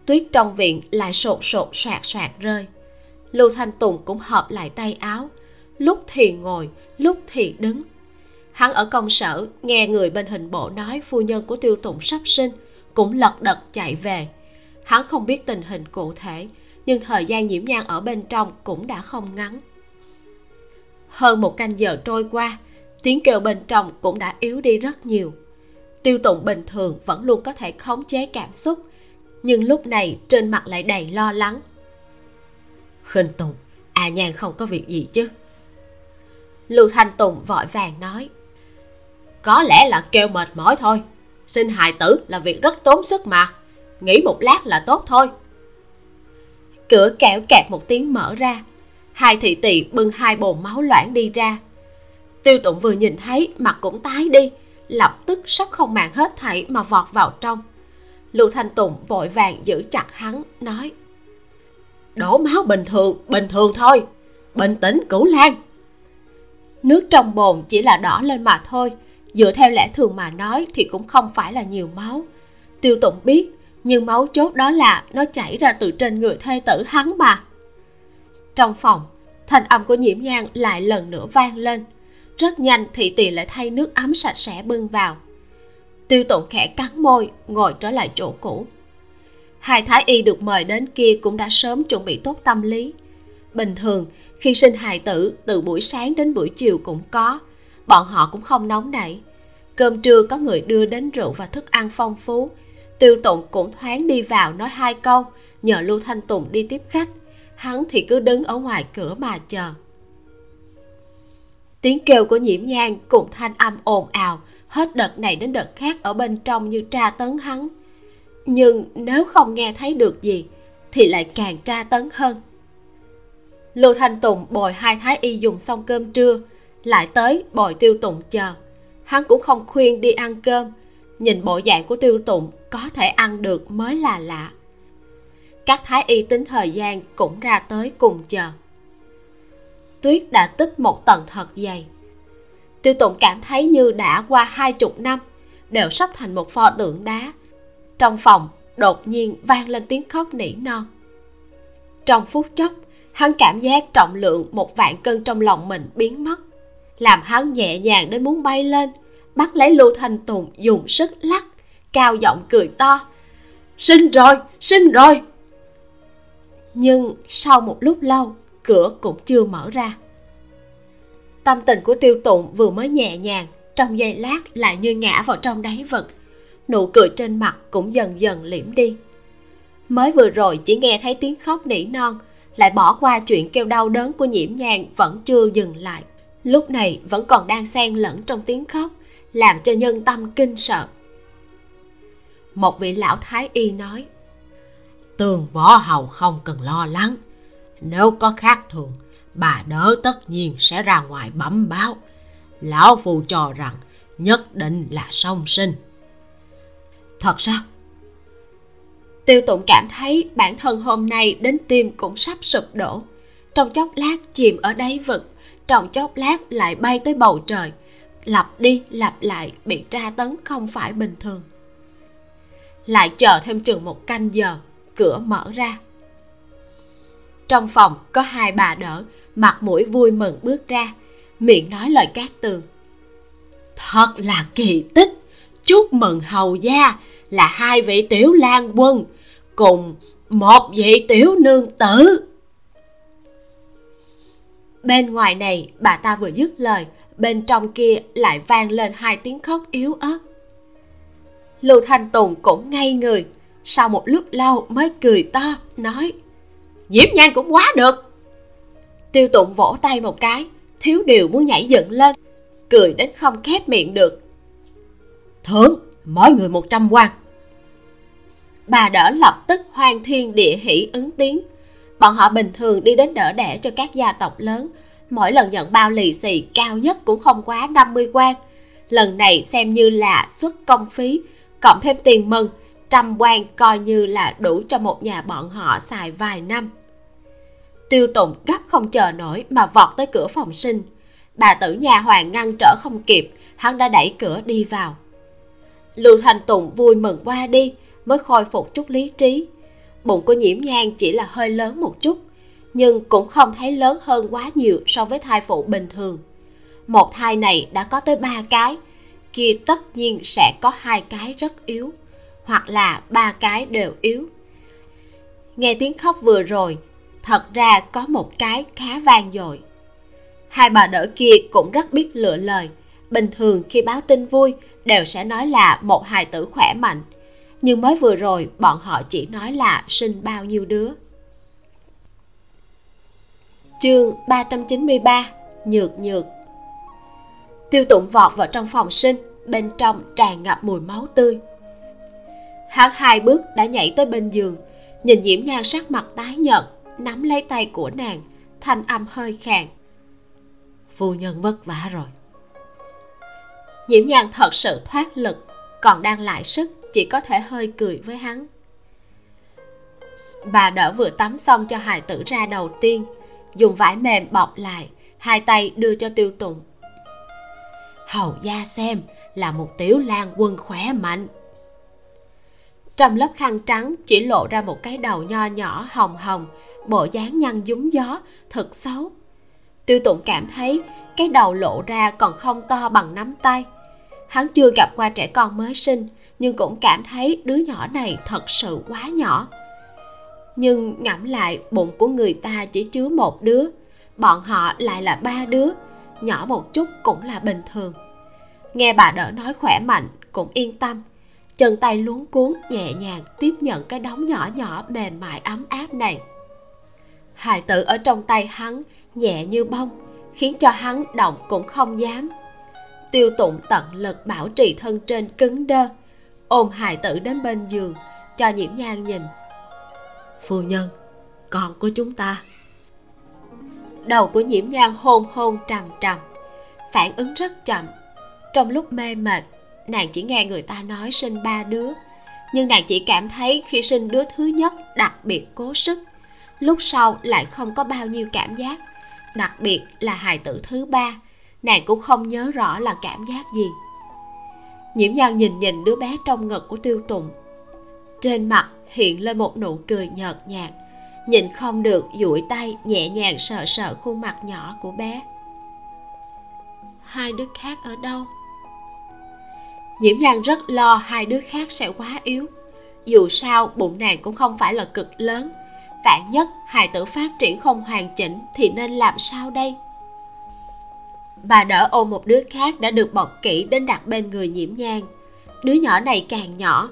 tuyết trong viện lại sột sột soạt soạt rơi. Lưu thanh tùng cũng hợp lại tay áo. Lúc thì ngồi, lúc thì đứng. Hắn ở công sở, nghe người bên hình bộ nói phu nhân của tiêu tụng sắp sinh, cũng lật đật chạy về. Hắn không biết tình hình cụ thể, nhưng thời gian nhiễm nhan ở bên trong cũng đã không ngắn. Hơn một canh giờ trôi qua, tiếng kêu bên trong cũng đã yếu đi rất nhiều. Tiêu tụng bình thường vẫn luôn có thể khống chế cảm xúc nhưng lúc này trên mặt lại đầy lo lắng. Khinh tùng à nhan không có việc gì chứ? Lưu thanh tùng vội vàng nói có lẽ là kêu mệt mỏi thôi. Sinh hài tử là việc rất tốn sức mà. Nghỉ một lát là tốt thôi. Cửa kẹo kẹt một tiếng mở ra. Hai thị tỳ bưng hai bồn máu loãng đi ra. Tiêu tụng vừa nhìn thấy mặt cũng tái đi. Lập tức sắp không màng hết thảy mà vọt vào trong lưu thanh tùng vội vàng giữ chặt hắn, nói, đổ máu bình thường bình thường thôi, bình tĩnh cửu lan nước trong bồn chỉ là đỏ lên mà thôi, dựa theo lẽ thường mà nói thì cũng không phải là nhiều máu. Tiêu tụng biết, nhưng máu chốt đó là nó chảy ra từ trên người thê tử hắn mà. Trong phòng, thanh âm của nhiễm nhang lại lần nữa vang lên. Rất nhanh thị tỳ lại thay nước ấm sạch sẽ bưng vào tiêu tụng khẽ cắn môi, ngồi trở lại chỗ cũ. Hai thái y được mời đến kia cũng đã sớm chuẩn bị tốt tâm lý. Bình thường, khi sinh hài tử, từ buổi sáng đến buổi chiều cũng có. Bọn họ cũng không nóng nảy. Cơm trưa có người đưa đến rượu và thức ăn phong phú. Tiêu tụng cũng thoáng đi vào nói hai câu, nhờ lưu thanh tùng đi tiếp khách. Hắn thì cứ đứng ở ngoài cửa mà chờ. Tiếng kêu của nhiễm nhang cùng thanh âm ồn ào hết đợt này đến đợt khác ở bên trong như tra tấn hắn. Nhưng nếu không nghe thấy được gì, thì lại càng tra tấn hơn. Lưu thanh tùng bồi hai thái y dùng xong cơm trưa, lại tới bồi tiêu tụng chờ. Hắn cũng không khuyên đi ăn cơm, nhìn bộ dạng của tiêu tụng có thể ăn được mới là lạ. Các thái y tính thời gian cũng ra tới cùng chờ. Tuyết đã tích một tầng thật dày tiêu tụng cảm thấy như đã qua hai chục năm, đều sắp thành một pho tượng đá. Trong phòng, đột nhiên vang lên tiếng khóc nỉ non. Trong phút chốc, hắn cảm giác trọng lượng một vạn cân trong lòng mình biến mất, làm hắn nhẹ nhàng đến muốn bay lên, bắt lấy lưu thanh tùng dùng sức lắc, cao giọng cười to, sinh rồi sinh rồi! Nhưng sau một lúc lâu, cửa cũng chưa mở ra tâm tình của tiêu tụng vừa mới nhẹ nhàng, trong giây lát lại như ngã vào trong đáy vực. Nụ cười trên mặt cũng dần dần liễm đi. Mới vừa rồi chỉ nghe thấy tiếng khóc nỉ non, lại bỏ qua chuyện kêu đau đớn của nhiễm nhàn vẫn chưa dừng lại. Lúc này vẫn còn đang xen lẫn trong tiếng khóc, làm cho nhân tâm kinh sợ. Một vị lão thái y nói, tường võ hầu không cần lo lắng, nếu có khác thường bà đỡ tất nhiên sẽ ra ngoài bấm báo. Lão phù cho rằng nhất định là song sinh. Thật sao? Tiêu tụng cảm thấy bản thân hôm nay đến tim cũng sắp sụp đổ. Trong chốc lát chìm ở đáy vực, trong chốc lát lại bay tới bầu trời. Lặp đi lặp lại, bị tra tấn không phải bình thường. Lại chờ thêm chừng một canh giờ, cửa mở ra trong phòng có hai bà đỡ, mặt mũi vui mừng bước ra, miệng nói lời cát tường. Thật là kỳ tích, chúc mừng hầu gia là hai vị tiểu lang quân cùng một vị tiểu nương tử. Bên ngoài này, bà ta vừa dứt lời, bên trong kia lại vang lên hai tiếng khóc yếu ớt. Lưu thanh tùng cũng ngây người, sau một lúc lâu mới cười to, nói Diễm nhan cũng quá được. Tiêu tụng vỗ tay một cái, thiếu điều muốn nhảy dựng lên, cười đến không khép miệng được. Thưởng mỗi người một trăm quan. Bà đỡ lập tức hoang thiên địa hỷ ứng tiếng. Bọn họ bình thường đi đến đỡ đẻ cho các gia tộc lớn. Mỗi lần nhận bao lì xì cao nhất cũng không quá 50 quan. Lần này xem như là xuất công phí, cộng thêm tiền mừng, trăm quan coi như là đủ cho một nhà bọn họ xài vài năm tiêu tụng gấp không chờ nổi mà vọt tới cửa phòng sinh. Bà tử nhà hoàng ngăn trở không kịp, hắn đã đẩy cửa đi vào. Lưu thành tùng vui mừng qua đi, mới khôi phục chút lý trí. Bụng của nhiễm nhan chỉ là hơi lớn một chút, nhưng cũng không thấy lớn hơn quá nhiều so với thai phụ bình thường. Một thai này đã có tới ba cái, kia tất nhiên sẽ có hai cái rất yếu, hoặc là ba cái đều yếu. Nghe tiếng khóc vừa rồi thật ra có một cái khá vang dội. Hai bà đỡ kia cũng rất biết lựa lời. Bình thường khi báo tin vui, đều sẽ nói là một hài tử khỏe mạnh. Nhưng mới vừa rồi, bọn họ chỉ nói là sinh bao nhiêu đứa. Chương 393 nhược nhược. Tiêu tụng vọt vào trong phòng sinh, bên trong tràn ngập mùi máu tươi. Hắn hai bước đã nhảy tới bên giường, nhìn nhiễm nhan sắc mặt tái nhợt nắm lấy tay của nàng thanh âm hơi khàn. Phu nhân vất vả rồi. Nhiễm nhan thật sự thoát lực còn đang lại sức chỉ có thể hơi cười với hắn. Bà đỡ vừa tắm xong cho hài tử ra đầu tiên dùng vải mềm bọc lại hai tay đưa cho tiêu tùng. Hầu gia xem là một tiểu lan quân khỏe mạnh. Trong lớp khăn trắng chỉ lộ ra một cái đầu nho nhỏ hồng hồng bộ dáng nhăn dúng gió, thật xấu. Tiêu tụng cảm thấy cái đầu lộ ra còn không to bằng nắm tay. Hắn chưa gặp qua trẻ con mới sinh, nhưng cũng cảm thấy đứa nhỏ này thật sự quá nhỏ. Nhưng ngẫm lại, bụng của người ta chỉ chứa một đứa, bọn họ lại là ba đứa, nhỏ một chút cũng là bình thường. Nghe bà đỡ nói khỏe mạnh, cũng yên tâm. Chân tay luống cuốn nhẹ nhàng tiếp nhận cái đống nhỏ nhỏ mềm mại ấm áp này hài tử ở trong tay hắn nhẹ như bông khiến cho hắn động cũng không dám. Tiêu tụng tận lực bảo trì thân trên cứng đơ ôm hài tử đến bên giường cho nhiễm nhan nhìn. Phu nhân con của chúng ta. Đầu của nhiễm nhan hôn hôn trầm trầm phản ứng rất chậm. Trong lúc mê mệt nàng chỉ nghe người ta nói sinh ba đứa nhưng nàng chỉ cảm thấy khi sinh đứa thứ nhất đặc biệt cố sức lúc sau lại không có bao nhiêu cảm giác, đặc biệt là hài tử thứ ba, nàng cũng không nhớ rõ là cảm giác gì. Nhiễm nhan nhìn nhìn đứa bé trong ngực của tiêu tùng. Trên mặt hiện lên một nụ cười nhợt nhạt, nhìn không được duỗi tay nhẹ nhàng sờ sờ khuôn mặt nhỏ của bé. Hai đứa khác ở đâu? Nhiễm nhan rất lo hai đứa khác sẽ quá yếu, dù sao bụng nàng cũng không phải là cực lớn vạn nhất, hài tử phát triển không hoàn chỉnh thì nên làm sao đây? Bà đỡ ôm một đứa khác đã được bọc kỹ đến đặt bên người nhiễm nhang đứa nhỏ này càng nhỏ,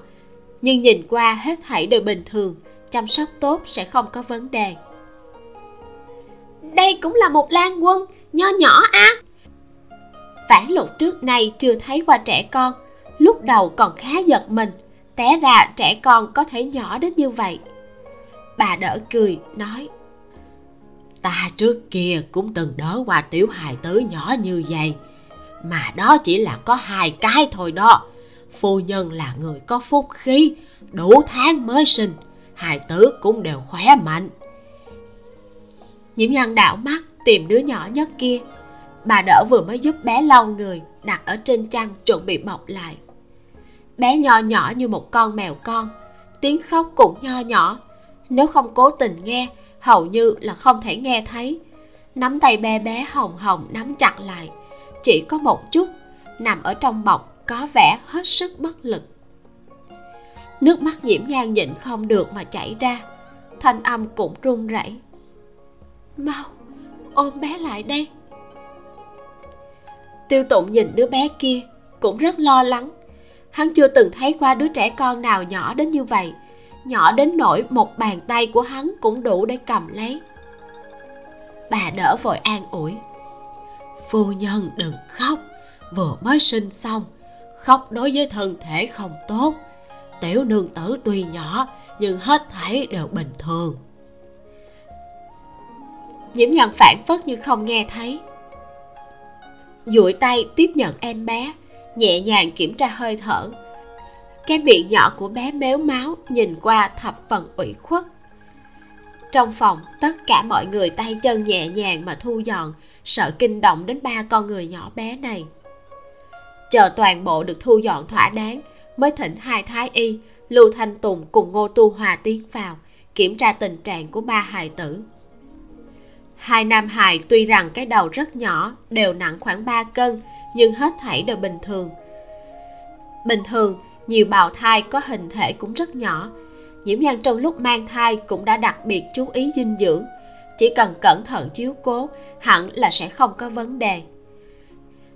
nhưng nhìn qua hết thảy đều bình thường, chăm sóc tốt sẽ không có vấn đề. Đây cũng là một lan quân, nho nhỏ á. À? phản luận trước nay chưa thấy qua trẻ con, lúc đầu còn khá giật mình, té ra trẻ con có thể nhỏ đến như vậy bà đỡ cười, nói, ta trước kia cũng từng đỡ qua tiểu hài tử nhỏ như vậy, mà đó chỉ là có hai cái thôi đó. Phu nhân là người có phúc khí, đủ tháng mới sinh, hài tử cũng đều khỏe mạnh. Nhiễm nhân đảo mắt tìm đứa nhỏ nhất kia, bà đỡ vừa mới giúp bé lau người, đặt ở trên chăn chuẩn bị bọc lại. Bé nho nhỏ như một con mèo con, tiếng khóc cũng nho nhỏ nếu không cố tình nghe, hầu như là không thể nghe thấy. Nắm tay bé bé hồng hồng nắm chặt lại. Chỉ có một chút, nằm ở trong bọc, có vẻ hết sức bất lực. Nước mắt nhiễm nhan nhịn không được mà chảy ra. Thanh âm cũng run rẩy. Mau, ôm bé lại đây. Tiêu tụng nhìn đứa bé kia, cũng rất lo lắng. Hắn chưa từng thấy qua đứa trẻ con nào nhỏ đến như vậy nhỏ đến nỗi một bàn tay của hắn cũng đủ để cầm lấy. Bà đỡ vội an ủi. Phu nhân đừng khóc, vừa mới sinh xong. Khóc đối với thân thể không tốt. Tiểu nương tử tuy nhỏ, nhưng hết thảy đều bình thường. Nhiễm nhoạn phản phất như không nghe thấy. Duỗi tay tiếp nhận em bé, nhẹ nhàng kiểm tra hơi thở cái miệng nhỏ của bé méo máu nhìn qua thập phần ủy khuất. Trong phòng, tất cả mọi người tay chân nhẹ nhàng mà thu dọn, sợ kinh động đến ba con người nhỏ bé này. Chờ toàn bộ được thu dọn thỏa đáng, mới thỉnh hai thái y, lưu thanh tùng cùng ngô tu hòa tiến vào, kiểm tra tình trạng của ba hài tử. Hai nam hài tuy rằng cái đầu rất nhỏ, đều nặng khoảng 3 cân, nhưng hết thảy đều bình thường. Bình thường nhiều bào thai có hình thể cũng rất nhỏ. Nhiễm nhan trong lúc mang thai cũng đã đặc biệt chú ý dinh dưỡng. Chỉ cần cẩn thận chiếu cố hẳn là sẽ không có vấn đề.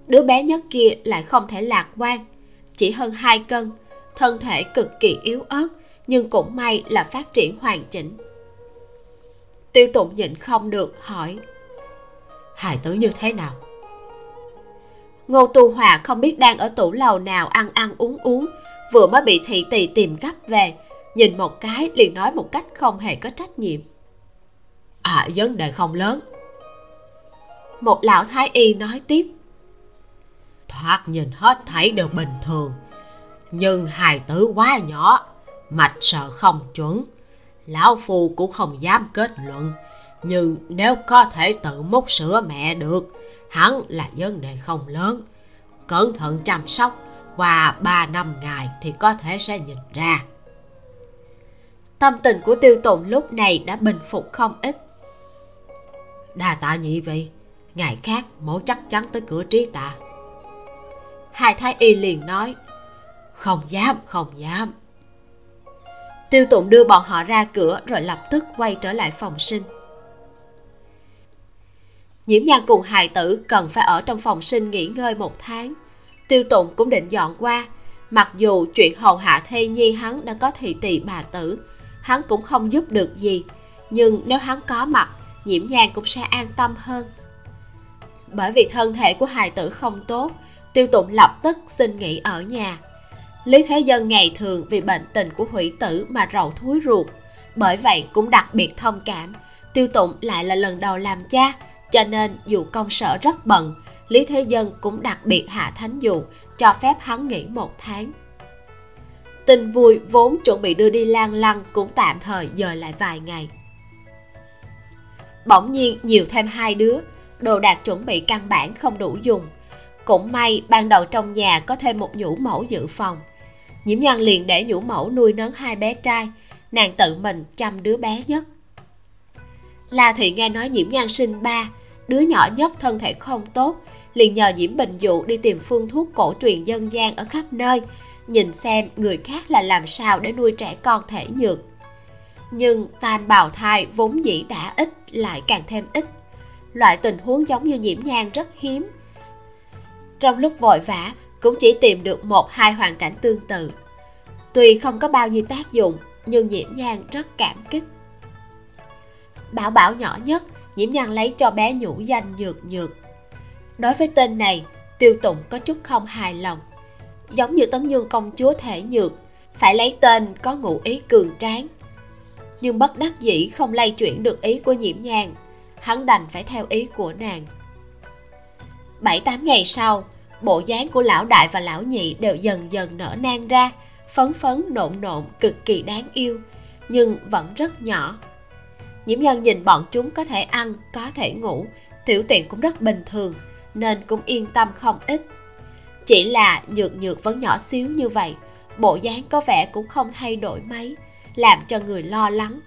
Đứa bé nhất kia lại không thể lạc quan. Chỉ hơn 2 cân thân thể cực kỳ yếu ớt nhưng cũng may là phát triển hoàn chỉnh. Tiêu tụng nhịn không được hỏi hài tử như thế nào? Ngô tu hòa không biết đang ở tủ lầu nào ăn ăn uống uống vừa mới bị thị tỳ tìm gấp về nhìn một cái liền nói một cách không hề có trách nhiệm. À vấn đề không lớn. Một lão thái y nói tiếp. Thoạt nhìn hết thấy đều bình thường nhưng hài tử quá nhỏ mạch sợ không chuẩn. Lão phu cũng không dám kết luận nhưng nếu có thể tự múc sữa mẹ được hẳn là vấn đề không lớn. Cẩn thận chăm sóc qua ba năm ngày thì có thể sẽ nhìn ra. Tâm tình của tiêu tụng lúc này đã bình phục không ít. Đà tạ nhị vị, ngày khác mẫu chắc chắn tới cửa trí tạ. Hai thái y liền nói, không dám không dám. Tiêu tụng đưa bọn họ ra cửa rồi lập tức quay trở lại phòng sinh. Nhiễm nhan cùng hài tử cần phải ở trong phòng sinh nghỉ ngơi một tháng tiêu tụng cũng định dọn qua. Mặc dù chuyện hầu hạ thê nhi hắn đã có thị tỳ bà tử, hắn cũng không giúp được gì. Nhưng nếu hắn có mặt, nhiễm nhan cũng sẽ an tâm hơn. Bởi vì thân thể của hài tử không tốt, tiêu tụng lập tức xin nghỉ ở nhà. Lý thế dân ngày thường vì bệnh tình của hủy tử mà rầu thúi ruột. Bởi vậy cũng đặc biệt thông cảm. Tiêu tụng lại là lần đầu làm cha, cho nên dù công sở rất bận lý thế dân cũng đặc biệt hạ thánh dụ cho phép hắn nghỉ một tháng. Tin vui vốn chuẩn bị đưa đi lan lăng cũng tạm thời dời lại vài ngày. Bỗng nhiên nhiều thêm hai đứa, đồ đạc chuẩn bị căn bản không đủ dùng. Cũng may ban đầu trong nhà có thêm một nhũ mẫu dự phòng. Nhiễm nhan liền để nhũ mẫu nuôi nấng hai bé trai, nàng tự mình chăm đứa bé nhất. La thị nghe nói nhiễm nhan sinh ba, đứa nhỏ nhất thân thể không tốt liền nhờ nhiễm bình dụ đi tìm phương thuốc cổ truyền dân gian ở khắp nơi, nhìn xem người khác là làm sao để nuôi trẻ con thể nhược. Nhưng tam bào thai vốn dĩ đã ít, lại càng thêm ít. Loại tình huống giống như nhiễm nhang rất hiếm. Trong lúc vội vã, cũng chỉ tìm được một hai hoàn cảnh tương tự. Tuy không có bao nhiêu tác dụng, nhưng nhiễm nhang rất cảm kích. Bảo bảo nhỏ nhất nhiễm nhang lấy cho bé nhũ danh nhược nhược đối với tên này, tiêu tụng có chút không hài lòng. Giống như tấm dương công chúa thể nhược, phải lấy tên có ngụ ý cường tráng. Nhưng bất đắc dĩ không lay chuyển được ý của nhiễm nhàn, hắn đành phải theo ý của nàng. Bảy tám ngày sau, bộ dáng của lão đại và lão nhị đều dần dần nở nang ra, phấn phấn nộn nộn, cực kỳ đáng yêu, nhưng vẫn rất nhỏ. Nhiễm nhân nhìn bọn chúng có thể ăn, có thể ngủ, tiểu tiện cũng rất bình thường nên cũng yên tâm không ít. Chỉ là nhược nhược vẫn nhỏ xíu như vậy, bộ dáng có vẻ cũng không thay đổi mấy, làm cho người lo lắng.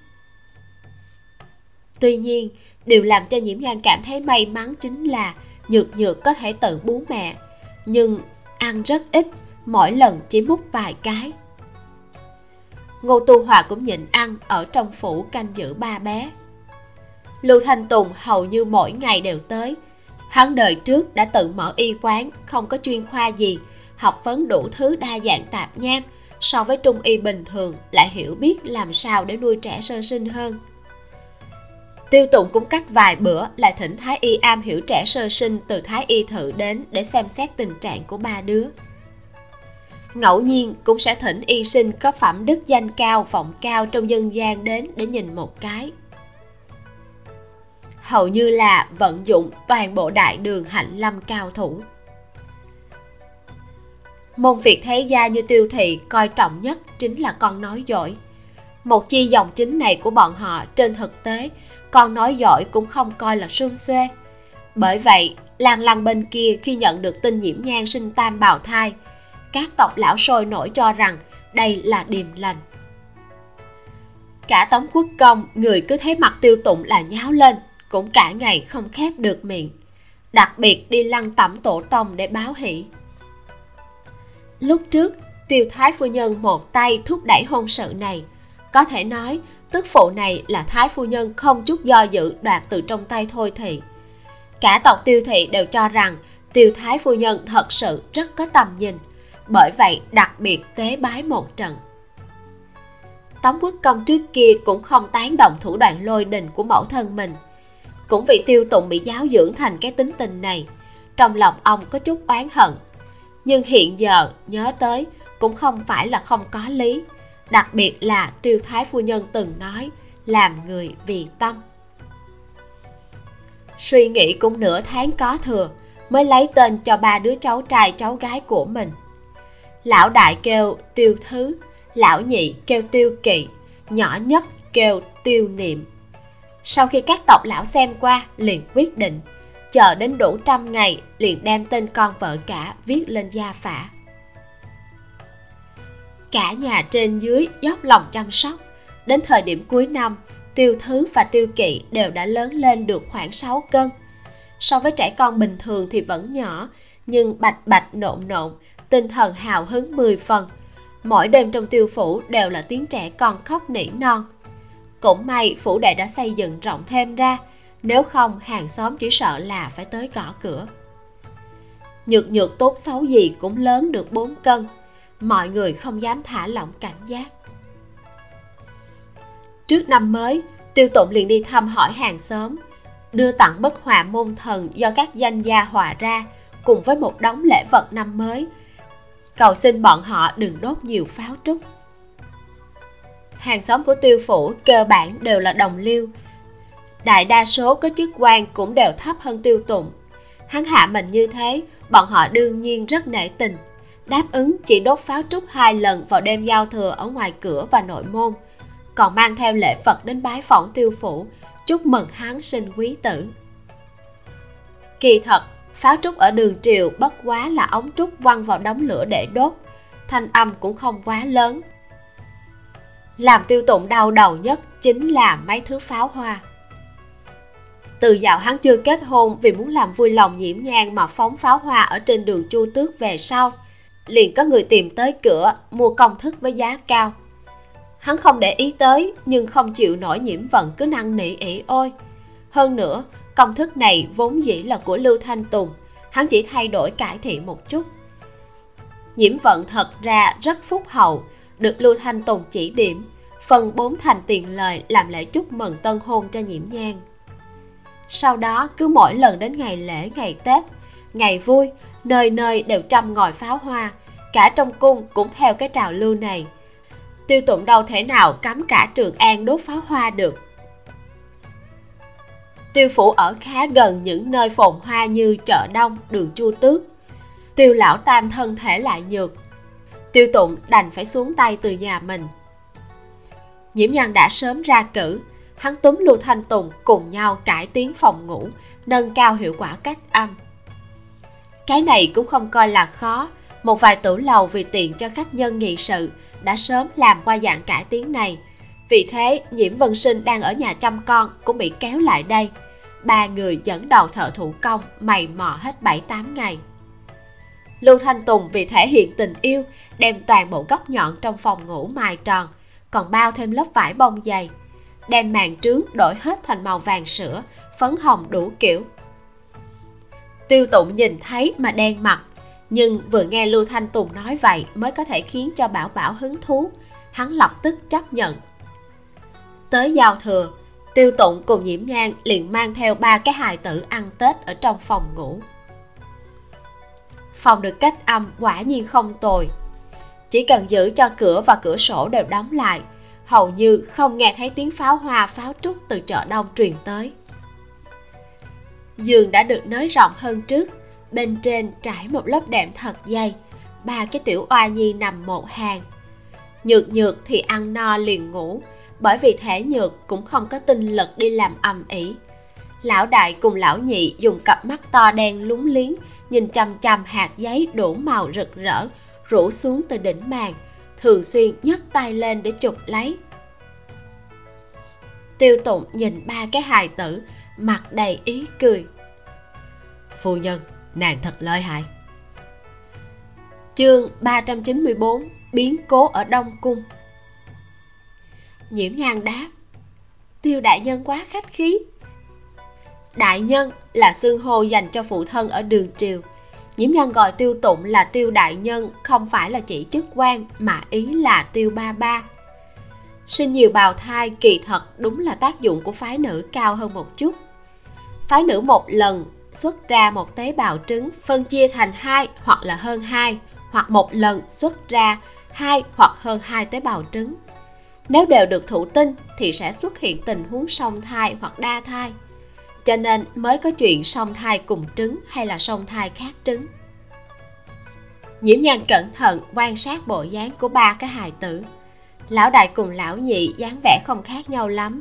Tuy nhiên, điều làm cho nhiễm nhan cảm thấy may mắn chính là nhược nhược có thể tự bú mẹ, nhưng ăn rất ít, mỗi lần chỉ múc vài cái. Ngô tu hòa cũng nhịn ăn ở trong phủ canh giữ ba bé. Lưu thanh tùng hầu như mỗi ngày đều tới hắn đời trước đã tự mở y quán, không có chuyên khoa gì, học vấn đủ thứ đa dạng tạp nham, so với trung y bình thường, lại hiểu biết làm sao để nuôi trẻ sơ sinh hơn. Tiêu tụng cũng cách vài bữa, lại thỉnh thái y am hiểu trẻ sơ sinh từ thái y thử đến để xem xét tình trạng của ba đứa. Ngẫu nhiên cũng sẽ thỉnh y sinh có phẩm đức danh cao, vọng cao trong dân gian đến để nhìn một cái hầu như là vận dụng toàn bộ đại đường hạnh lâm cao thủ. Môn việc thế gia như tiêu thị coi trọng nhất chính là con nói giỏi. Một chi dòng chính này của bọn họ trên thực tế, con nói giỏi cũng không coi là sương xuê. Bởi vậy, làng làng bên kia khi nhận được tin nhiễm nhan sinh tam bào thai, các tộc lão sôi nổi cho rằng đây là điềm lành. Cả tống quốc công, người cứ thấy mặt tiêu tụng là nháo lên cũng cả ngày không khép được miệng. Đặc biệt đi lăng tẩm tổ tông để báo hỷ. Lúc trước, tiêu thái phu nhân một tay thúc đẩy hôn sự này. Có thể nói, tức phụ này là thái phu nhân không chút do dự đoạt từ trong tay thôi thị. Cả tộc tiêu thị đều cho rằng tiêu thái phu nhân thật sự rất có tầm nhìn, bởi vậy đặc biệt tế bái một trận. Tống quốc công trước kia cũng không tán đồng thủ đoạn lôi đình của mẫu thân mình cũng vì tiêu tụng bị giáo dưỡng thành cái tính tình này. Trong lòng ông có chút oán hận. Nhưng hiện giờ, nhớ tới, cũng không phải là không có lý. Đặc biệt là tiêu thái phu nhân từng nói, làm người vì tâm. Suy nghĩ cũng nửa tháng có thừa, mới lấy tên cho ba đứa cháu trai, cháu gái của mình. Lão đại kêu tiêu thứ, lão nhị kêu tiêu kỵ, nhỏ nhất kêu tiêu niệm sau khi các tộc lão xem qua, liền quyết định, chờ đến đủ trăm ngày, liền đem tên con vợ cả viết lên gia phả. Cả nhà trên dưới dốc lòng chăm sóc, đến thời điểm cuối năm, tiêu thứ và tiêu kỵ đều đã lớn lên được khoảng 6 cân. So với trẻ con bình thường thì vẫn nhỏ, nhưng bạch bạch nộn nộn, tinh thần hào hứng mười phần. Mỗi đêm trong tiêu phủ đều là tiếng trẻ con khóc nỉ non cũng may phủ đệ đã xây dựng rộng thêm ra, nếu không hàng xóm chỉ sợ là phải tới gõ cửa. Nhược nhược tốt xấu gì cũng lớn được 4 cân, mọi người không dám thả lỏng cảnh giác. Trước năm mới, tiêu tụng liền đi thăm hỏi hàng xóm, đưa tặng bức họa môn thần do các danh gia họa ra cùng với một đống lễ vật năm mới. Cầu xin bọn họ đừng đốt nhiều pháo trúc hàng xóm của tiêu phủ cơ bản đều là đồng liêu. Đại đa số có chức quan cũng đều thấp hơn tiêu tụng. Hắn hạ mình như thế, bọn họ đương nhiên rất nể tình. Đáp ứng, chỉ đốt pháo trúc hai lần vào đêm giao thừa ở ngoài cửa và nội môn. Còn mang theo lễ vật đến bái phỏng tiêu phủ, chúc mừng hắn sinh quý tử. Kỳ thật, pháo trúc ở đường triều bất quá là ống trúc văng vào đống lửa để đốt. Thanh âm cũng không quá lớn làm tiêu tụng đau đầu nhất chính là mấy thứ pháo hoa. Từ dạo hắn chưa kết hôn vì muốn làm vui lòng nhiễm nhang mà phóng pháo hoa ở trên đường chu tước về sau, liền có người tìm tới cửa mua công thức với giá cao. Hắn không để ý tới nhưng không chịu nổi nhiễm vận cứ năn nỉ ỉ ôi. Hơn nữa, công thức này vốn dĩ là của lưu thanh tùng, hắn chỉ thay đổi cải thiện một chút. Nhiễm vận thật ra rất phúc hậu được lưu thanh tùng chỉ điểm. Phần bốn thành tiền lời làm lễ chúc mừng tân hôn cho nhiễm nhang sau đó, cứ mỗi lần đến ngày lễ, ngày tết, ngày vui, nơi nơi đều trăm ngòi pháo hoa. Cả trong cung cũng theo cái trào lưu này. Tiêu tụng đâu thể nào cấm cả trường an đốt pháo hoa được. Tiêu phủ ở khá gần những nơi phồn hoa như chợ đông, đường chu tước. Tiêu lão tam thân thể lại nhược tiêu tụng đành phải xuống tay từ nhà mình. Nhiễm nhan đã sớm ra cử, hắn túm lưu thanh tùng cùng nhau cải tiến phòng ngủ, nâng cao hiệu quả cách âm. Cái này cũng không coi là khó, một vài tủ lầu vì tiện cho khách nhân nghị sự đã sớm làm qua dạng cải tiến này. Vì thế nhiễm vân sinh đang ở nhà chăm con cũng bị kéo lại đây. Ba người dẫn đầu thợ thủ công mày mò hết bảy tám ngày. Lưu thanh tùng vì thể hiện tình yêu đem toàn bộ góc nhọn trong phòng ngủ mài tròn, còn bao thêm lớp vải bông dày, đem màn trướng đổi hết thành màu vàng sữa, phấn hồng đủ kiểu. Tiêu tụng nhìn thấy mà đen mặt, nhưng vừa nghe lưu thanh tùng nói vậy mới có thể khiến cho bảo bảo hứng thú. Hắn lập tức chấp nhận. Tới giao thừa, tiêu tụng cùng nhiễm nhan liền mang theo ba cái hài tử ăn tết ở trong phòng ngủ. Phòng được cách âm quả nhiên không tồi chỉ cần giữ cho cửa và cửa sổ đều đóng lại. Hầu như không nghe thấy tiếng pháo hoa pháo trúc từ chợ đông truyền tới. Giường đã được nới rộng hơn trước. Bên trên trải một lớp đệm thật dày. Ba cái tiểu oa nhi nằm một hàng. Nhược nhược thì ăn no liền ngủ, bởi vì thể nhược cũng không có tinh lực đi làm ầm ĩ. Lão đại cùng lão nhị dùng cặp mắt to đen lúng liếng, nhìn chằm chằm hạt giấy đủ màu rực rỡ rủ xuống từ đỉnh màn, thường xuyên nhấc tay lên để chụp lấy. Tiêu tụng nhìn ba cái hài tử, mặt đầy ý cười. Phu nhân, nàng thật lợi hại. Chương 394 biến cố ở đông cung. Nhiễm nhan đáp, tiêu đại nhân quá khách khí. Đại nhân là xương hô dành cho phụ thân ở đường triều nhiễm nhân gọi tiêu tụng là tiêu đại nhân, không phải là chỉ chức quan, mà ý là tiêu ba ba. Sinh nhiều bào thai, kỳ thật đúng là tác dụng của phái nữ cao hơn một chút. Phái nữ một lần xuất ra một tế bào trứng phân chia thành hai hoặc là hơn hai, hoặc một lần xuất ra hai hoặc hơn hai tế bào trứng. Nếu đều được thụ tinh thì sẽ xuất hiện tình huống song thai hoặc đa thai cho nên mới có chuyện song thai cùng trứng hay là song thai khác trứng. Nhiễm nhan cẩn thận quan sát bộ dáng của ba cái hài tử. Lão đại cùng lão nhị dáng vẻ không khác nhau lắm.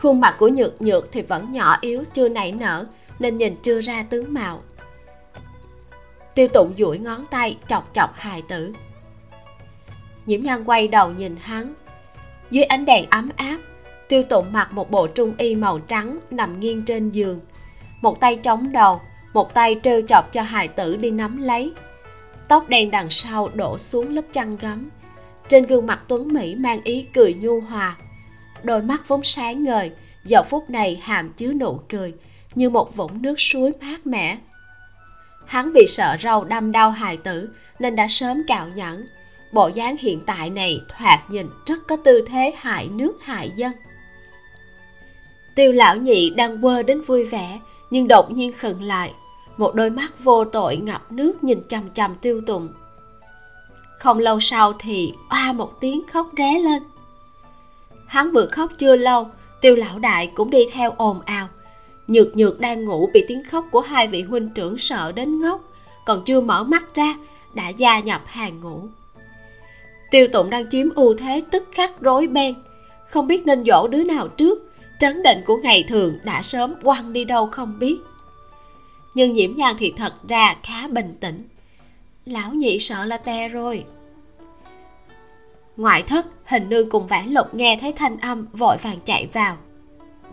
Khuôn mặt của nhược nhược thì vẫn nhỏ yếu, chưa nảy nở, nên nhìn chưa ra tướng mạo. Tiêu tụng duỗi ngón tay chọc chọc hài tử. Nhiễm nhan quay đầu nhìn hắn. Dưới ánh đèn ấm áp tiêu tụng mặc một bộ trung y màu trắng nằm nghiêng trên giường. Một tay chống đầu, một tay trêu chọc cho hài tử đi nắm lấy. Tóc đen đằng sau đổ xuống lớp chăn gấm. Trên gương mặt tuấn mỹ mang ý cười nhu hòa. Đôi mắt vốn sáng ngời, giờ phút này hàm chứa nụ cười, như một vũng nước suối mát mẻ. Hắn vì sợ râu đâm đau hài tử nên đã sớm cạo nhẫn. Bộ dáng hiện tại này thoạt nhìn rất có tư thế hại nước hại dân tiêu lão nhị đang quơ đến vui vẻ, nhưng đột nhiên khựng lại. Một đôi mắt vô tội ngập nước nhìn chằm chằm tiêu Tùng. không lâu sau thì oa một tiếng khóc ré lên. Hắn vừa khóc chưa lâu, tiêu lão đại cũng đi theo ồn ào. Nhược nhược đang ngủ bị tiếng khóc của hai vị huynh trưởng sợ đến ngốc, còn chưa mở mắt ra, đã gia nhập hàng ngủ tiêu tụng đang chiếm ưu thế tức khắc rối beng. Không biết nên dỗ đứa nào trước trấn định của ngày thường đã sớm quăng đi đâu không biết. Nhưng nhiễm nhan thì thật ra khá bình tĩnh. Lão nhị sợ là te rồi. Ngoại thất, hình nương cùng vãn lục nghe thấy thanh âm, vội vàng chạy vào.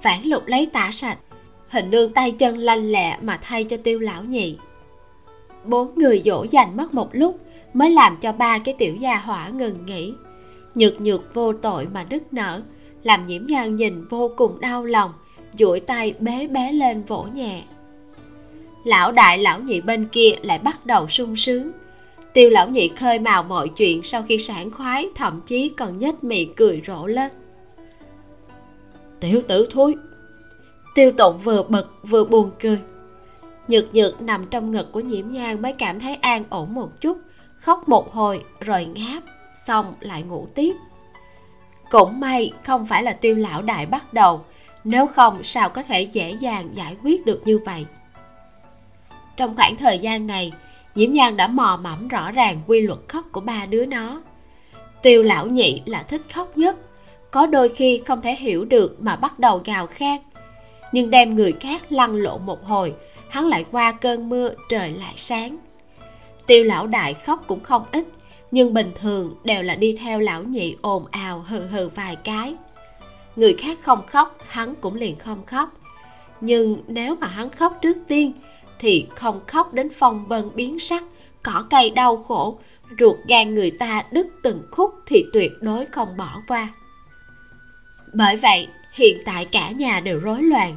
Vãn lục lấy tả sạch. Hình nương tay chân lanh lẹ mà thay cho tiêu lão nhị. Bốn người dỗ dành mất một lúc mới làm cho ba cái tiểu gia hỏa ngừng nghỉ. Nhược nhược vô tội mà đứt nở làm nhiễm nhan nhìn vô cùng đau lòng duỗi tay bế bé lên vỗ nhẹ. Lão đại lão nhị bên kia lại bắt đầu sung sướng. Tiêu lão nhị khơi mào mọi chuyện sau khi sảng khoái thậm chí còn nhếch miệng cười rộ lên. Tiểu tử thúi tiêu tụng vừa bực vừa buồn cười. Nhược nhược nằm trong ngực của nhiễm nhang mới cảm thấy an ổn một chút khóc một hồi rồi ngáp xong lại ngủ tiếp cũng may không phải là tiêu lão đại bắt đầu. Nếu không, sao có thể dễ dàng giải quyết được như vậy? Trong khoảng thời gian này nhiễm nhan đã mò mẫm rõ ràng quy luật khóc của ba đứa nó. Tiêu lão nhị là thích khóc nhất. Có đôi khi không thể hiểu được mà bắt đầu gào khát. Nhưng đem người khác lăn lộn một hồi, hắn lại qua cơn mưa trời lại sáng. Tiêu lão đại khóc cũng không ít nhưng bình thường đều là đi theo lão nhị ồn ào hừ hừ vài cái. Người khác không khóc, hắn cũng liền không khóc. Nhưng nếu mà hắn khóc trước tiên, thì không khóc đến phong vân biến sắc, cỏ cây đau khổ, ruột gan người ta đứt từng khúc thì tuyệt đối không bỏ qua. Bởi vậy, hiện tại cả nhà đều rối loạn.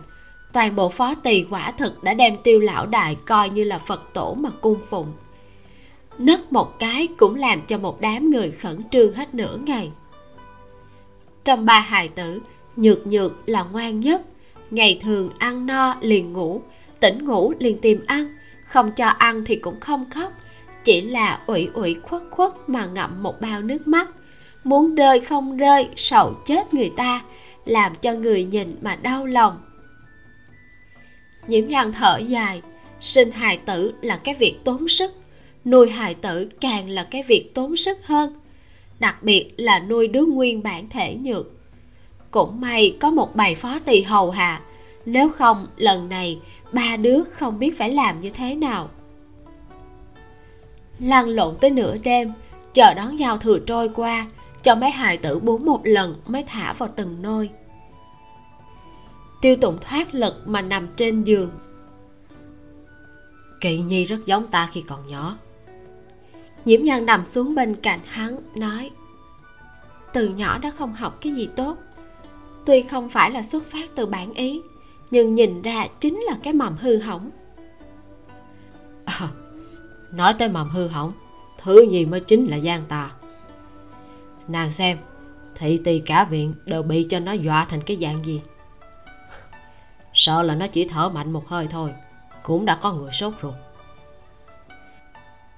Toàn bộ phó tỳ quả thực đã đem tiêu lão đại coi như là phật tổ mà cung phụng nấc một cái cũng làm cho một đám người khẩn trương hết nửa ngày. Trong ba hài tử, nhược nhược là ngoan nhất. Ngày thường ăn no liền ngủ, tỉnh ngủ liền tìm ăn, không cho ăn thì cũng không khóc. Chỉ là ủy ủy khuất khuất mà ngậm một bao nước mắt. Muốn rơi không rơi, sầu chết người ta, làm cho người nhìn mà đau lòng. Nhiễm nhan thở dài, sinh hài tử là cái việc tốn sức nuôi hài tử càng là cái việc tốn sức hơn, đặc biệt là nuôi đứa nguyên bản thể nhược. Cũng may có một bài phó tỳ hầu hạ, nếu không lần này ba đứa không biết phải làm như thế nào. Lăn lộn tới nửa đêm, chờ đón giao thừa trôi qua, cho mấy hài tử bú một lần mới thả vào từng nôi. Tiêu tụng thoát lực mà nằm trên giường. Kỵ nhi rất giống ta khi còn nhỏ nhiễm nhan nằm xuống bên cạnh hắn nói từ nhỏ đã không học cái gì tốt. Tuy không phải là xuất phát từ bản ý nhưng nhìn ra chính là cái mầm hư hỏng. À, nói tới mầm hư hỏng thứ gì mới chính là gian tà? Nàng xem thị tỳ cả viện đều bị cho nó dọa thành cái dạng gì? Sợ là nó chỉ thở mạnh một hơi thôi cũng đã có người sốt ruột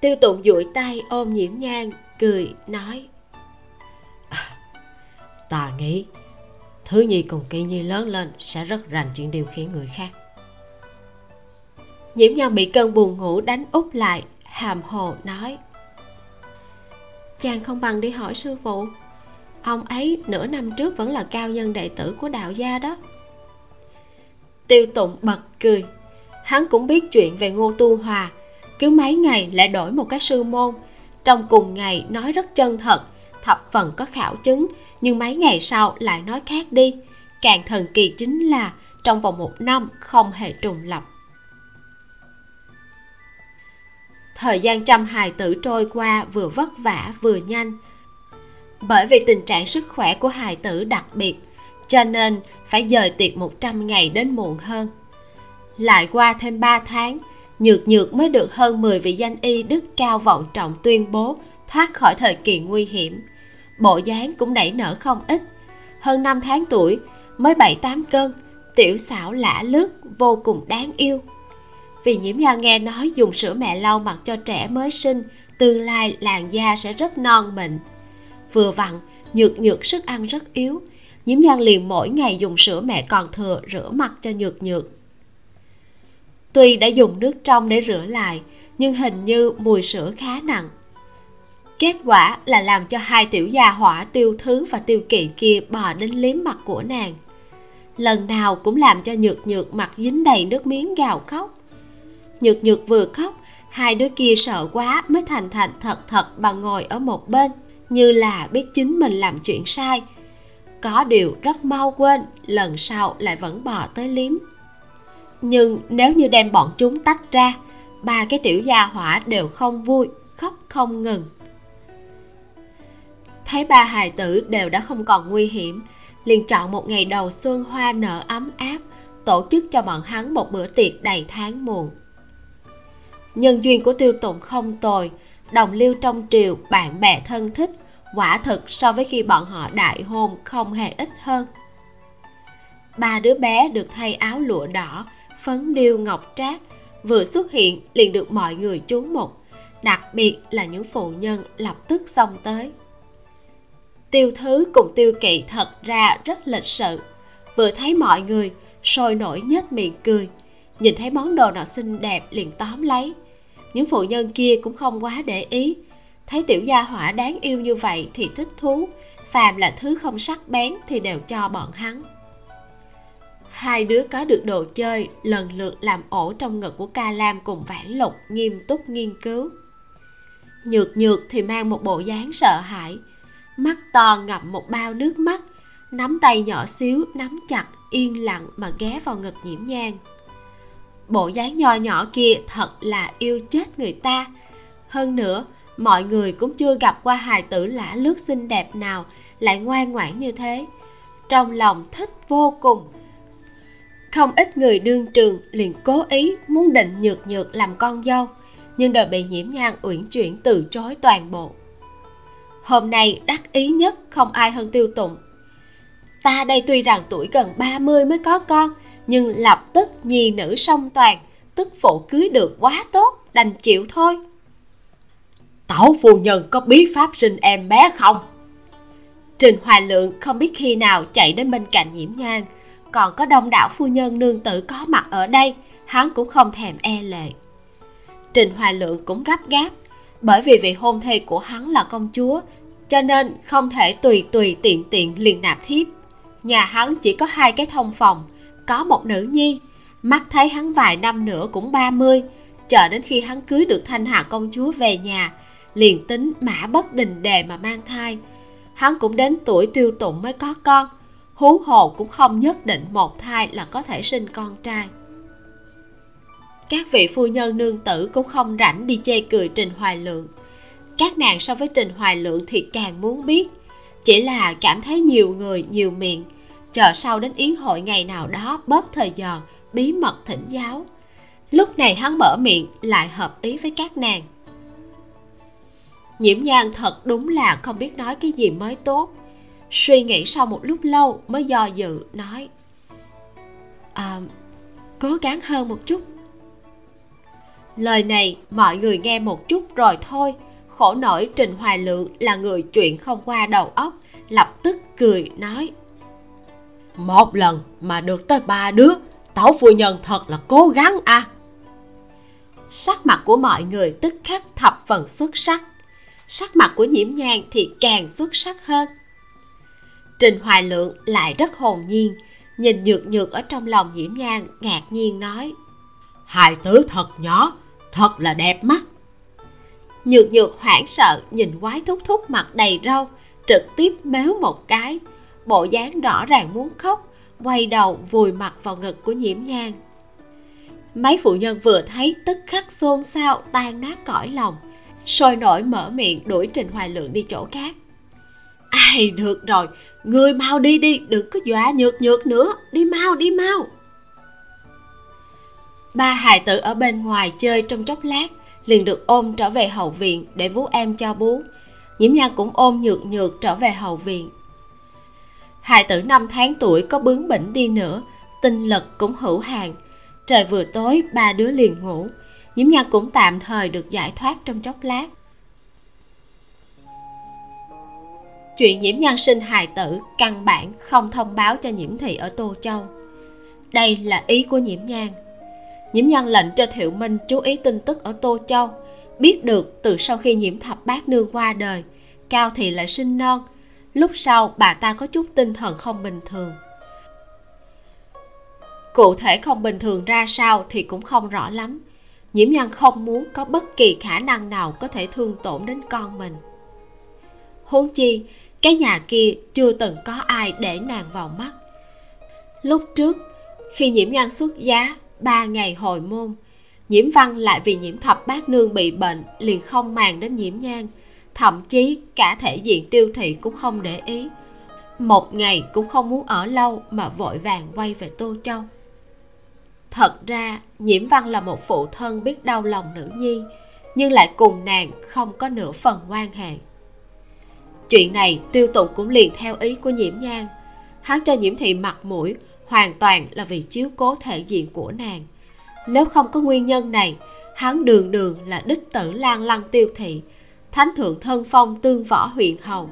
tiêu tụng duỗi tay ôm nhiễm nhang cười nói. À, ta nghĩ thứ nhi cùng kỳ nhi lớn lên sẽ rất rành chuyện điều khiển người khác. Nhiễm nhan bị cơn buồn ngủ đánh úp lại hàm hồ nói. Chàng không bằng đi hỏi sư phụ. Ông ấy nửa năm trước vẫn là cao nhân đệ tử của đạo gia đó. Tiêu tụng bật cười. Hắn cũng biết chuyện về ngô tu hòa cứ mấy ngày lại đổi một cái sư môn. Trong cùng ngày nói rất chân thật, thập phần có khảo chứng, nhưng mấy ngày sau lại nói khác đi. Càng thần kỳ chính là trong vòng một năm không hề trùng lập. Thời gian chăm hài tử trôi qua vừa vất vả vừa nhanh. Bởi vì tình trạng sức khỏe của hài tử đặc biệt, cho nên phải dời tiệc 100 ngày đến muộn hơn. Lại qua thêm 3 tháng nhược nhược mới được hơn 10 vị danh y đức cao vọng trọng tuyên bố thoát khỏi thời kỳ nguy hiểm. Bộ dáng cũng nảy nở không ít. Hơn 5 tháng tuổi, mới 7-8 cân tiểu xảo lả lướt, vô cùng đáng yêu. Vì nhiễm nho nghe nói dùng sữa mẹ lau mặt cho trẻ mới sinh, tương lai làn da sẽ rất non mịn. Vừa vặn, nhược nhược sức ăn rất yếu. Nhiễm nhan liền mỗi ngày dùng sữa mẹ còn thừa rửa mặt cho nhược nhược tuy đã dùng nước trong để rửa lại, nhưng hình như mùi sữa khá nặng. Kết quả là làm cho hai tiểu gia hỏa tiêu thứ và tiêu kỵ kia bò đến liếm mặt của nàng. Lần nào cũng làm cho nhược nhược mặt dính đầy nước miếng gào khóc. Nhược nhược vừa khóc, hai đứa kia sợ quá mới thành thành thật thật bà ngồi ở một bên, như là biết chính mình làm chuyện sai. Có điều rất mau quên, lần sau lại vẫn bò tới liếm nhưng nếu như đem bọn chúng tách ra, ba cái tiểu gia hỏa đều không vui, khóc không ngừng. Thấy ba hài tử đều đã không còn nguy hiểm, liền chọn một ngày đầu xuân hoa nở ấm áp, tổ chức cho bọn hắn một bữa tiệc đầy tháng muộn. Nhân duyên của tiêu tụng không tồi, đồng liêu trong triều, bạn bè thân thích, quả thực so với khi bọn họ đại hôn không hề ít hơn. Ba đứa bé được thay áo lụa đỏ phấn điêu ngọc trác, vừa xuất hiện liền được mọi người chú mục. Đặc biệt là những phụ nhân lập tức xông tới. Tiêu thứ cùng tiêu kỵ thật ra rất lịch sự. Vừa thấy mọi người, sôi nổi nhếch miệng cười. Nhìn thấy món đồ nào xinh đẹp liền tóm lấy. Những phụ nhân kia cũng không quá để ý. Thấy tiểu gia hỏa đáng yêu như vậy thì thích thú. Phàm là thứ không sắc bén thì đều cho bọn hắn hai đứa có được đồ chơi, lần lượt làm ổ trong ngực của ca lam cùng vãn lục, nghiêm túc nghiên cứu. Nhược nhược thì mang một bộ dáng sợ hãi. Mắt to ngậm một bao nước mắt, nắm tay nhỏ xíu, nắm chặt, yên lặng mà ghé vào ngực nhiễm nhang bộ dáng nho nhỏ kia thật là yêu chết người ta. Hơn nữa, mọi người cũng chưa gặp qua hài tử lã lướt xinh đẹp nào, lại ngoan ngoãn như thế. Trong lòng thích vô cùng không ít người đương trường liền cố ý muốn định nhược nhược làm con dâu, nhưng đều bị nhiễm nhan uyển chuyển từ chối toàn bộ. Hôm nay đắc ý nhất không ai hơn tiêu tụng. Ta đây tuy rằng tuổi gần 30 mới có con, nhưng lập tức nhi nữ song toàn, tức phụ cưới được quá tốt, đành chịu thôi. Tảo phu nhân có bí pháp sinh em bé không? Trình hoài lượng không biết khi nào chạy đến bên cạnh nhiễm nhang còn có đông đảo phu nhân nương tử có mặt ở đây, hắn cũng không thèm e lệ. Trình hoài lượng cũng gấp gáp, bởi vì vị hôn thê của hắn là công chúa, cho nên không thể tùy tùy tiện tiện liền nạp thiếp. Nhà hắn chỉ có hai cái thông phòng, có một nữ nhi, mắt thấy hắn vài năm nữa cũng 30 chờ đến khi hắn cưới được thanh hà công chúa về nhà, liền tính mã bất đình đề mà mang thai. Hắn cũng đến tuổi tiêu tụng mới có con hú hồ cũng không nhất định một thai là có thể sinh con trai. Các vị phu nhân nương tử cũng không rảnh đi chê cười trình hoài lượng. Các nàng so với trình hoài lượng thì càng muốn biết. Chỉ là cảm thấy nhiều người, nhiều miệng. Chờ sau đến yến hội ngày nào đó bớt thời giờ, bí mật thỉnh giáo. Lúc này hắn mở miệng, lại hợp ý với các nàng. Nhiễm nhan thật đúng là không biết nói cái gì mới tốt suy nghĩ sau một lúc lâu mới do dự nói à, cố gắng hơn một chút. Lời này mọi người nghe một chút rồi thôi khổ nổi trình hoài lượng là người chuyện không qua đầu óc lập tức cười nói một lần mà được tới ba đứa tẩu phu nhân thật là cố gắng à. Sắc mặt của mọi người tức khắc thập phần xuất sắc. Sắc mặt của nhiễm nhang thì càng xuất sắc hơn trình hoài lượng lại rất hồn nhiên, nhìn nhược nhược ở trong lòng Diễm Nhan ngạc nhiên nói, "Hai tứ thật nhỏ, thật là đẹp mắt. Nhược nhược hoảng sợ, nhìn quái thúc thúc mặt đầy râu trực tiếp méo một cái, bộ dáng rõ ràng muốn khóc, quay đầu vùi mặt vào ngực của nhiễm nhang mấy phụ nhân vừa thấy tức khắc xôn xao, tan nát cõi lòng, sôi nổi mở miệng đuổi trình hoài lượng đi chỗ khác. Ai, được rồi người mau đi đi, đừng có dọa nhược nhược nữa. Đi mau đi mau. Ba hài tử ở bên ngoài chơi trong chốc lát, liền được ôm trở về hậu viện để vú em cho bú. Nhiễm nhan cũng ôm nhược nhược trở về hậu viện. Hài tử năm tháng tuổi có bướng bỉnh đi nữa, tinh lực cũng hữu hạn. Trời vừa tối, ba đứa liền ngủ. Nhiễm nhan cũng tạm thời được giải thoát trong chốc lát. Chuyện nhiễm nhan sinh hài tử, căn bản không thông báo cho nhiễm thị ở tô châu. Đây là ý của nhiễm nhan. Nhiễm nhan lệnh cho thiệu minh chú ý tin tức ở tô châu, biết được từ sau khi nhiễm thập bát nương qua đời, cao thị lại sinh non. Lúc sau, bà ta có chút tinh thần không bình thường. Cụ thể không bình thường ra sao thì cũng không rõ lắm. Nhiễm nhan không muốn có bất kỳ khả năng nào có thể thương tổn đến con mình. Huống chi cái nhà kia chưa từng có ai để nàng vào mắt. Lúc trước, khi nhiễm nhan xuất giá ba ngày hồi môn, nhiễm văn lại vì nhiễm thập bát nương bị bệnh liền không màng đến nhiễm nhan. Thậm chí cả thể diện tiêu thị cũng không để ý. Một ngày cũng không muốn ở lâu mà vội vàng quay về tô châu. Thật ra, nhiễm văn là một phụ thân biết đau lòng nữ nhi, nhưng lại cùng nàng không có nửa phần quan hệ chuyện này tiêu tụng cũng liền theo ý của nhiễm nhan. Hắn cho nhiễm thị mặt mũi, hoàn toàn là vì chiếu cố thể diện của nàng. Nếu không có nguyên nhân này, hắn đường đường là đích tử lang lăng tiêu thị, thánh thượng thân phong tương võ huyện hầu,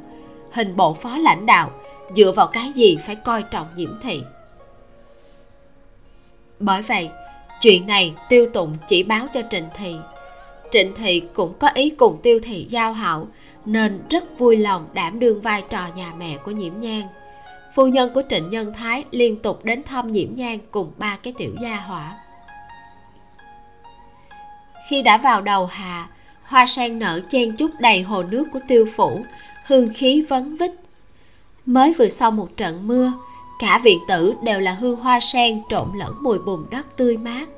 hình bộ phó lãnh đạo, dựa vào cái gì phải coi trọng nhiễm thị? Bởi vậy, chuyện này tiêu tụng chỉ báo cho trịnh thị. Trịnh thị cũng có ý cùng tiêu thị giao hảo nên rất vui lòng đảm đương vai trò nhà mẹ của nhiễm nhan. Phu nhân của trịnh nhân thái liên tục đến thăm nhiễm nhan cùng ba cái tiểu gia hỏa. Khi đã vào đầu hạ, hoa sen nở chen chúc đầy hồ nước của tiêu phủ, hương khí vấn vít. Mới vừa sau một trận mưa, cả viện tử đều là hương hoa sen trộn lẫn mùi bùn đất tươi mát.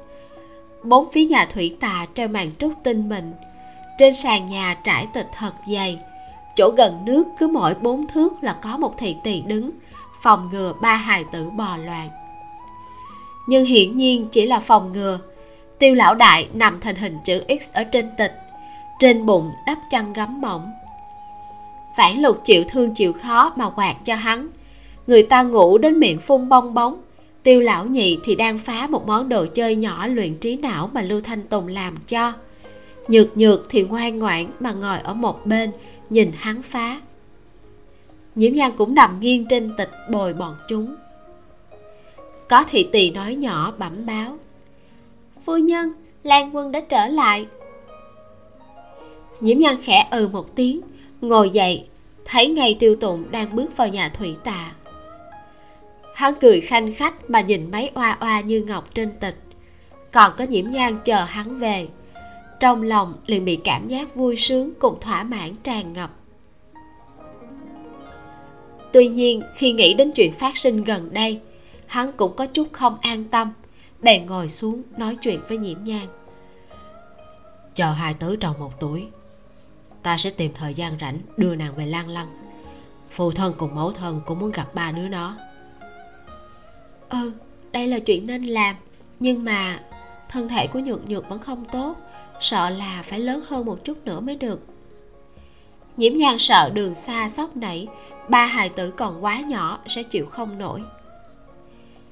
Bốn phía nhà thủy tà treo màn trúc tinh mình trên sàn nhà trải tịch thật dày. Chỗ gần nước cứ mỗi bốn thước là có một thị tỳ đứng, phòng ngừa ba hài tử bò loạn. Nhưng hiển nhiên chỉ là phòng ngừa. Tiêu lão đại nằm thành hình chữ x ở trên tịch, trên bụng đắp chăn gấm mỏng. Vãn lục chịu thương chịu khó mà quạt cho hắn. Người ta ngủ đến miệng phun bong bóng. Tiêu lão nhị thì đang phá một món đồ chơi nhỏ luyện trí não mà lưu thanh tùng làm cho nhược nhược thì ngoan ngoãn mà ngồi ở một bên, nhìn hắn phá. Nhiễm nhan cũng nằm nghiêng trên tịch bồi bọn chúng. Có thị tỳ nói nhỏ bẩm báo, phu nhân, lan quân đã trở lại. Nhiễm nhan khẽ ừ một tiếng, ngồi dậy, thấy ngay tiêu tụng đang bước vào nhà thủy tạ. Hắn cười khanh khách mà nhìn mấy oa oa như ngọc trên tịch. Còn có nhiễm nhan chờ hắn về trong lòng liền bị cảm giác vui sướng cùng thỏa mãn tràn ngập. Tuy nhiên khi nghĩ đến chuyện phát sinh gần đây hắn cũng có chút không an tâm. Bèn ngồi xuống nói chuyện với nhiễm nhan. Chờ hai tứ tròn một tuổi ta sẽ tìm thời gian rảnh đưa nàng về lan lăng. Phụ thân cùng mẫu thân cũng muốn gặp ba đứa nó. Ừ đây là chuyện nên làm nhưng mà thân thể của nhược nhược vẫn không tốt sợ là phải lớn hơn một chút nữa mới được. Nhiễm nhan sợ đường xa sóc nảy, ba hài tử còn quá nhỏ sẽ chịu không nổi.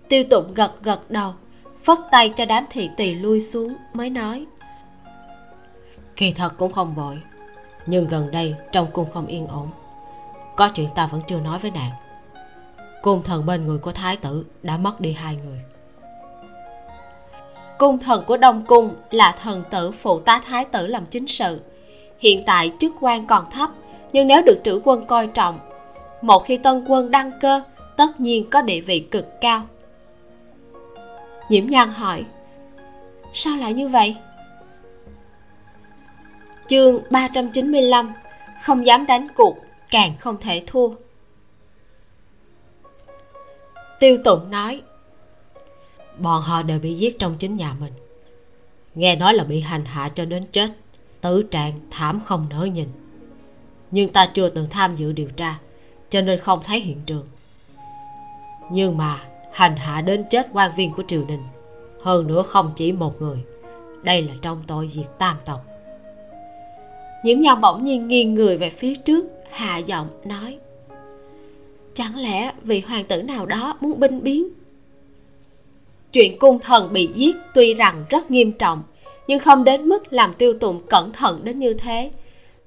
Tiêu tụng gật gật đầu, phất tay cho đám thị tỳ lui xuống, mới nói, kỳ thật cũng không vội, nhưng gần đây trong cung không yên ổn. Có chuyện ta vẫn chưa nói với nàng. Cung thần bên người của thái tử đã mất đi hai người cung thần của đông cung là thần tử phụ tá thái tử làm chính sự. Hiện tại chức quan còn thấp, nhưng nếu được trữ quân coi trọng, một khi tân quân đăng cơ, tất nhiên có địa vị cực cao. Nhiễm nhan hỏi, sao lại như vậy? Chương 395 không dám đánh cuộc, càng không thể thua. Tiêu tụng nói bọn họ đều bị giết trong chính nhà mình. Nghe nói là bị hành hạ cho đến chết, tử trạng thảm không nỡ nhìn. Nhưng ta chưa từng tham dự điều tra, cho nên không thấy hiện trường. Nhưng mà, hành hạ đến chết quan viên của triều đình, hơn nữa không chỉ một người, đây là trong tội diệt tam tộc. Nhiễm nhau bỗng nhiên nghiêng người về phía trước, hạ giọng nói, chẳng lẽ vị hoàng tử nào đó muốn binh biến chuyện cung thần bị giết tuy rằng rất nghiêm trọng, nhưng không đến mức làm tiêu tụng cẩn thận đến như thế.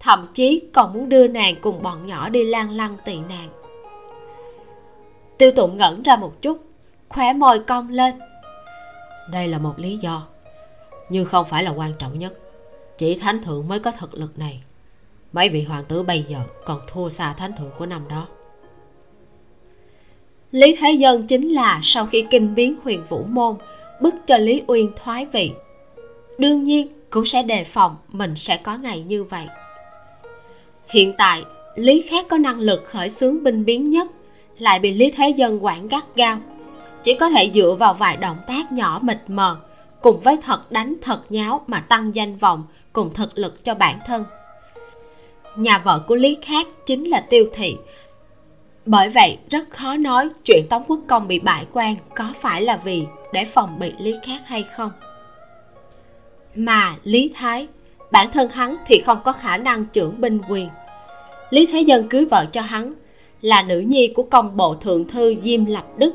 Thậm chí còn muốn đưa nàng cùng bọn nhỏ đi lang lăng tị nạn. Tiêu tụng ngẩn ra một chút, khóe môi cong lên. Đây là một lý do, nhưng không phải là quan trọng nhất. Chỉ thánh thượng mới có thực lực này. Mấy vị hoàng tử bây giờ còn thua xa thánh thượng của năm đó lý thế dân chính là sau khi kinh biến huyền vũ môn, bức cho lý uyên thoái vị. Đương nhiên, cũng sẽ đề phòng mình sẽ có ngày như vậy. Hiện tại, lý khác có năng lực khởi xướng binh biến nhất, lại bị lý thế dân quản gắt gao. Chỉ có thể dựa vào vài động tác nhỏ mịt mờ, cùng với thật đánh thật nháo mà tăng danh vọng cùng thực lực cho bản thân. Nhà vợ của lý khác chính là tiêu thị bởi vậy, rất khó nói chuyện tống quốc công bị bại quan có phải là vì để phòng bị lý khác hay không. Mà lý thái, bản thân hắn thì không có khả năng trưởng binh quyền. Lý thế dân cưới vợ cho hắn là nữ nhi của công bộ thượng thư diêm lập đức.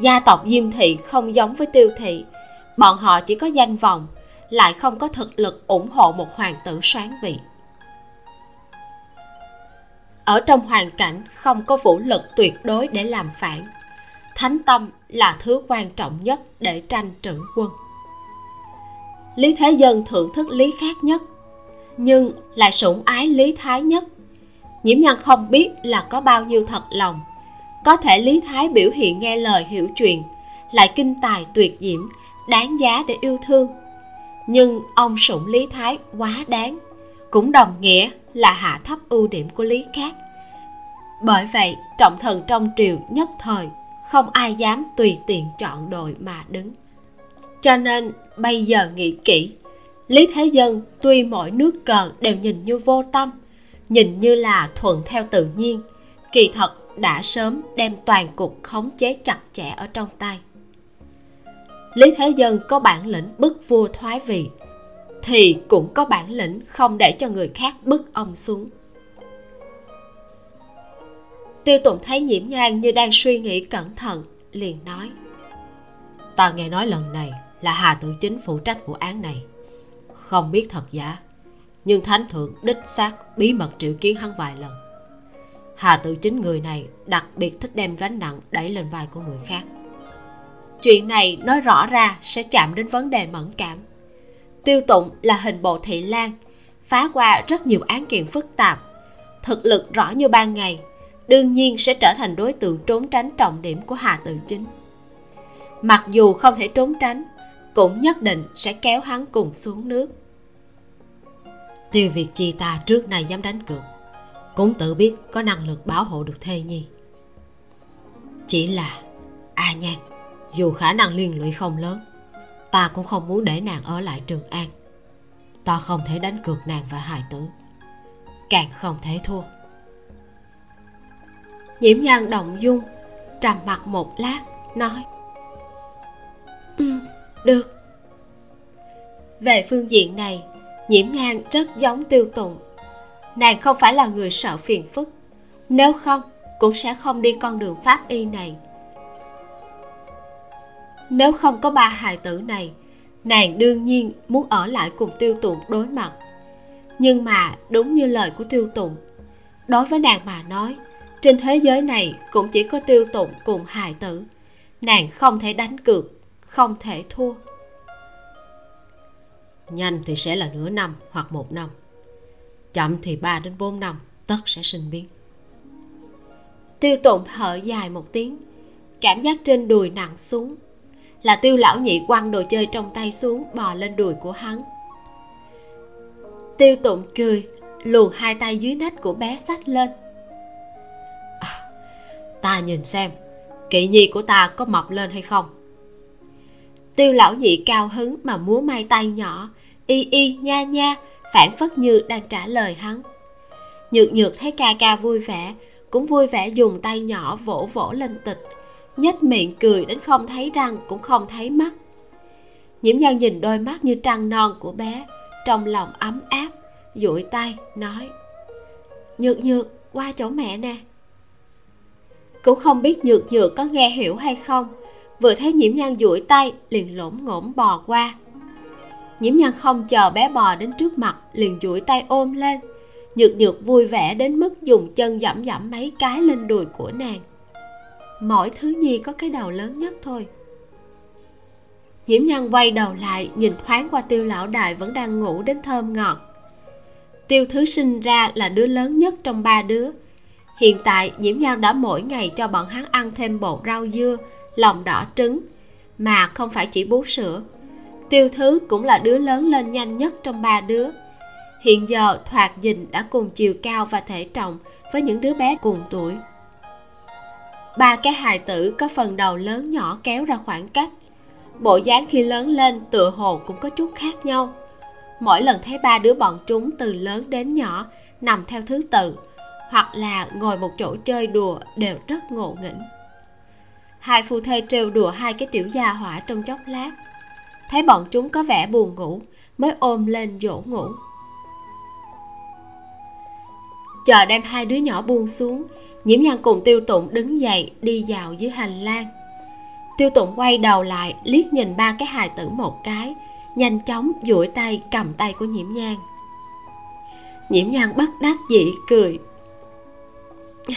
Gia tộc diêm thị không giống với tiêu thị. Bọn họ chỉ có danh vọng, lại không có thực lực ủng hộ một hoàng tử soán vị ở trong hoàn cảnh không có vũ lực tuyệt đối để làm phản, thánh tâm là thứ quan trọng nhất để tranh trữ quân. Lý thế dân thưởng thức lý khác nhất, nhưng lại sủng ái lý thái nhất. Nhiễm nhân không biết là có bao nhiêu thật lòng, có thể lý thái biểu hiện nghe lời hiểu chuyện, lại kinh tài tuyệt diễm, đáng giá để yêu thương. Nhưng ông sủng lý thái quá đáng, cũng đồng nghĩa là hạ thấp ưu điểm của lý khác bởi vậy, trọng thần trong triều nhất thời, không ai dám tùy tiện chọn đội mà đứng. Cho nên, bây giờ nghĩ kỹ, lý thế dân tuy mọi nước cờ đều nhìn như vô tâm, nhìn như là thuận theo tự nhiên, kỳ thật đã sớm đem toàn cục khống chế chặt chẽ ở trong tay. Lý thế dân có bản lĩnh bức vua thoái vị thì cũng có bản lĩnh không để cho người khác bức ông xuống. Tiêu tụng thấy nhiễm nhan như đang suy nghĩ cẩn thận, liền nói, ta nghe nói lần này là hà tự chính phụ trách vụ án này. Không biết thật giả, nhưng thánh thượng đích xác bí mật triệu kiến hắn vài lần. Hà tự chính người này đặc biệt thích đem gánh nặng đẩy lên vai của người khác. Chuyện này nói rõ ra sẽ chạm đến vấn đề mẫn cảm tiêu tụng là hình bộ thị lan, phá qua rất nhiều án kiện phức tạp. Thực lực rõ như ban ngày, đương nhiên sẽ trở thành đối tượng trốn tránh trọng điểm của hà tự chính. Mặc dù không thể trốn tránh, cũng nhất định sẽ kéo hắn cùng xuống nước. Tiêu việt chi ta trước nay dám đánh cược, cũng tự biết có năng lực bảo hộ được thê nhi. Chỉ là a à nhan, dù khả năng liên lụy không lớn ta cũng không muốn để nàng ở lại trường an. Ta không thể đánh cược nàng và hài tử. Càng không thể thua. Nhiễm nhan động dung trầm mặt một lát, nói ừ được. Về phương diện này, nhiễm nhan rất giống tiêu tụng nàng không phải là người sợ phiền phức. Nếu không, cũng sẽ không đi con đường pháp y này nếu không có ba hài tử này nàng đương nhiên muốn ở lại cùng tiêu tụng đối mặt. Nhưng mà đúng như lời của tiêu tụng đối với nàng mà nói trên thế giới này cũng chỉ có tiêu tụng cùng hài tử. Nàng không thể đánh cược không thể thua. Nhanh thì sẽ là nửa năm hoặc một năm. Chậm thì 3 đến 4 năm tất sẽ sinh biến. Tiêu tụng thở dài một tiếng cảm giác trên đùi nặng xuống là tiêu lão nhị quăng đồ chơi trong tay xuống bò lên đùi của hắn. Tiêu tụng cười luồn hai tay dưới nách của bé sách lên. À, ta nhìn xem kỵ nhi của ta có mọc lên hay không? Tiêu lão nhị cao hứng mà múa may tay nhỏ y y nha nha phản phất như đang trả lời hắn. Nhược nhược thấy ca ca vui vẻ cũng vui vẻ dùng tay nhỏ vỗ vỗ lên tịch nhếch miệng cười đến không thấy răng, cũng không thấy mắt. Nhiễm nhân nhìn đôi mắt như trăng non của bé, trong lòng ấm áp, duỗi tay, nói, nhược nhược, qua chỗ mẹ nè. Cũng không biết nhược nhược có nghe hiểu hay không, vừa thấy nhiễm nhan duỗi tay, liền lổm ngỗng bò qua. Nhiễm nhan không chờ bé bò đến trước mặt, liền duỗi tay ôm lên. Nhược nhược vui vẻ đến mức dùng chân dẫm dẫm mấy cái lên đùi của nàng mỗi thứ nhi có cái đầu lớn nhất thôi. Nhiễm nhan quay đầu lại, nhìn thoáng qua tiêu lão đại vẫn đang ngủ đến thơm ngọt. Tiêu thứ sinh ra là đứa lớn nhất trong ba đứa. Hiện tại nhiễm nhan đã mỗi ngày cho bọn hắn ăn thêm bột rau dưa, lòng đỏ trứng, mà không phải chỉ bú sữa. Tiêu thứ cũng là đứa lớn lên nhanh nhất trong ba đứa. Hiện giờ, thoạt nhìn đã cùng chiều cao và thể trọng với những đứa bé cùng tuổi ba cái hài tử có phần đầu lớn nhỏ kéo ra khoảng cách. Bộ dáng khi lớn lên tựa hồ cũng có chút khác nhau. Mỗi lần thấy ba đứa bọn chúng từ lớn đến nhỏ nằm theo thứ tự, hoặc là ngồi một chỗ chơi đùa đều rất ngộ nghĩnh. Hai phu thê trêu đùa hai cái tiểu gia hỏa trong chốc lát. Thấy bọn chúng có vẻ buồn ngủ, mới ôm lên dỗ ngủ. Chờ đem hai đứa nhỏ buông xuống nhiễm nhan cùng tiêu tụng đứng dậy đi vào dưới hành lang. Tiêu tụng quay đầu lại liếc nhìn ba cái hài tử một cái nhanh chóng duỗi tay cầm tay của nhiễm nhan. Nhiễm nhan bất đắc dĩ cười.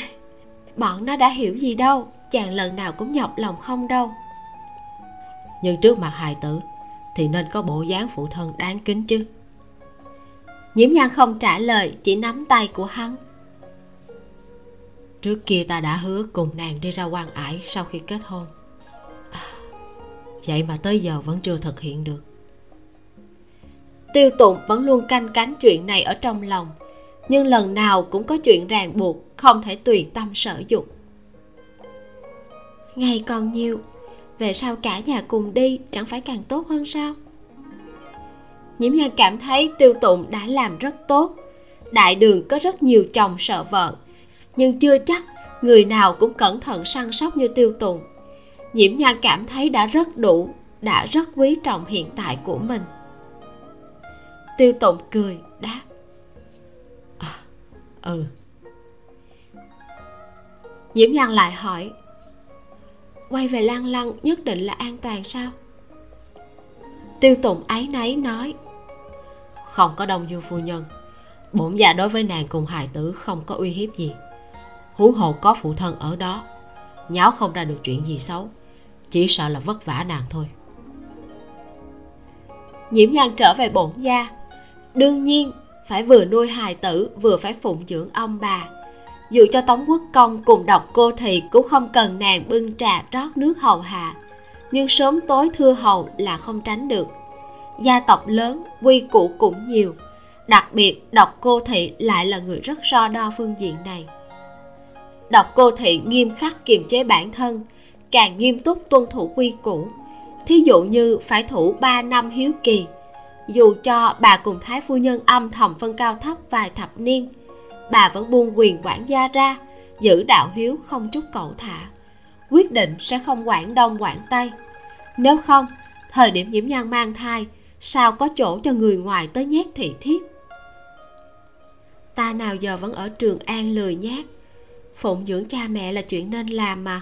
Bọn nó đã hiểu gì đâu chàng lần nào cũng nhọc lòng không đâu. Nhưng trước mặt hài tử thì nên có bộ dáng phụ thân đáng kính chứ. Nhiễm nhan không trả lời chỉ nắm tay của hắn trước kia ta đã hứa cùng nàng đi ra quan ải sau khi kết hôn. À, vậy mà tới giờ vẫn chưa thực hiện được. Tiêu tụng vẫn luôn canh cánh chuyện này ở trong lòng nhưng lần nào cũng có chuyện ràng buộc không thể tùy tâm sở dục ngày còn nhiều về sau cả nhà cùng đi chẳng phải càng tốt hơn sao? Nhiễm nhan cảm thấy tiêu tụng đã làm rất tốt. Đại đường có rất nhiều chồng sợ vợ nhưng chưa chắc người nào cũng cẩn thận săn sóc như tiêu tùng. Nhiễm nhan cảm thấy đã rất đủ đã rất quý trọng hiện tại của mình. Tiêu tùng cười đáp à, ừ. Nhiễm nhan lại hỏi quay về lan lăng nhất định là an toàn sao? Tiêu tùng ấy nấy nói không có đông dương phu nhân bổn gia đối với nàng cùng hài tử không có uy hiếp gì huống hồ có phụ thân ở đó. Nháo không ra được chuyện gì xấu. Chỉ sợ là vất vả nàng thôi. Nhiễm nhan trở về bổn gia. Đương nhiên, phải vừa nuôi hài tử, vừa phải phụng dưỡng ông bà. Dù cho tống quốc công cùng độc cô thị cũng không cần nàng bưng trà rót nước hầu hạ. Nhưng sớm tối thưa hầu là không tránh được. Gia tộc lớn, quy củ cũng nhiều. Đặc biệt, độc cô thị lại là người rất so đo phương diện này độc cô thị nghiêm khắc kiềm chế bản thân, càng nghiêm túc tuân thủ quy củ. Thí dụ như phải thủ 3 năm hiếu kỳ, dù cho bà cùng thái phu nhân âm thầm phân cao thấp vài thập niên, bà vẫn buông quyền quản gia ra, giữ đạo hiếu không chút cậu thả. Quyết định sẽ không quản đông quản tây. Nếu không, thời điểm nhiễm nhan mang thai, sao có chỗ cho người ngoài tới nhét thị thiếp ta nào giờ vẫn ở trường an lười nhát? Phụng dưỡng cha mẹ là chuyện nên làm mà.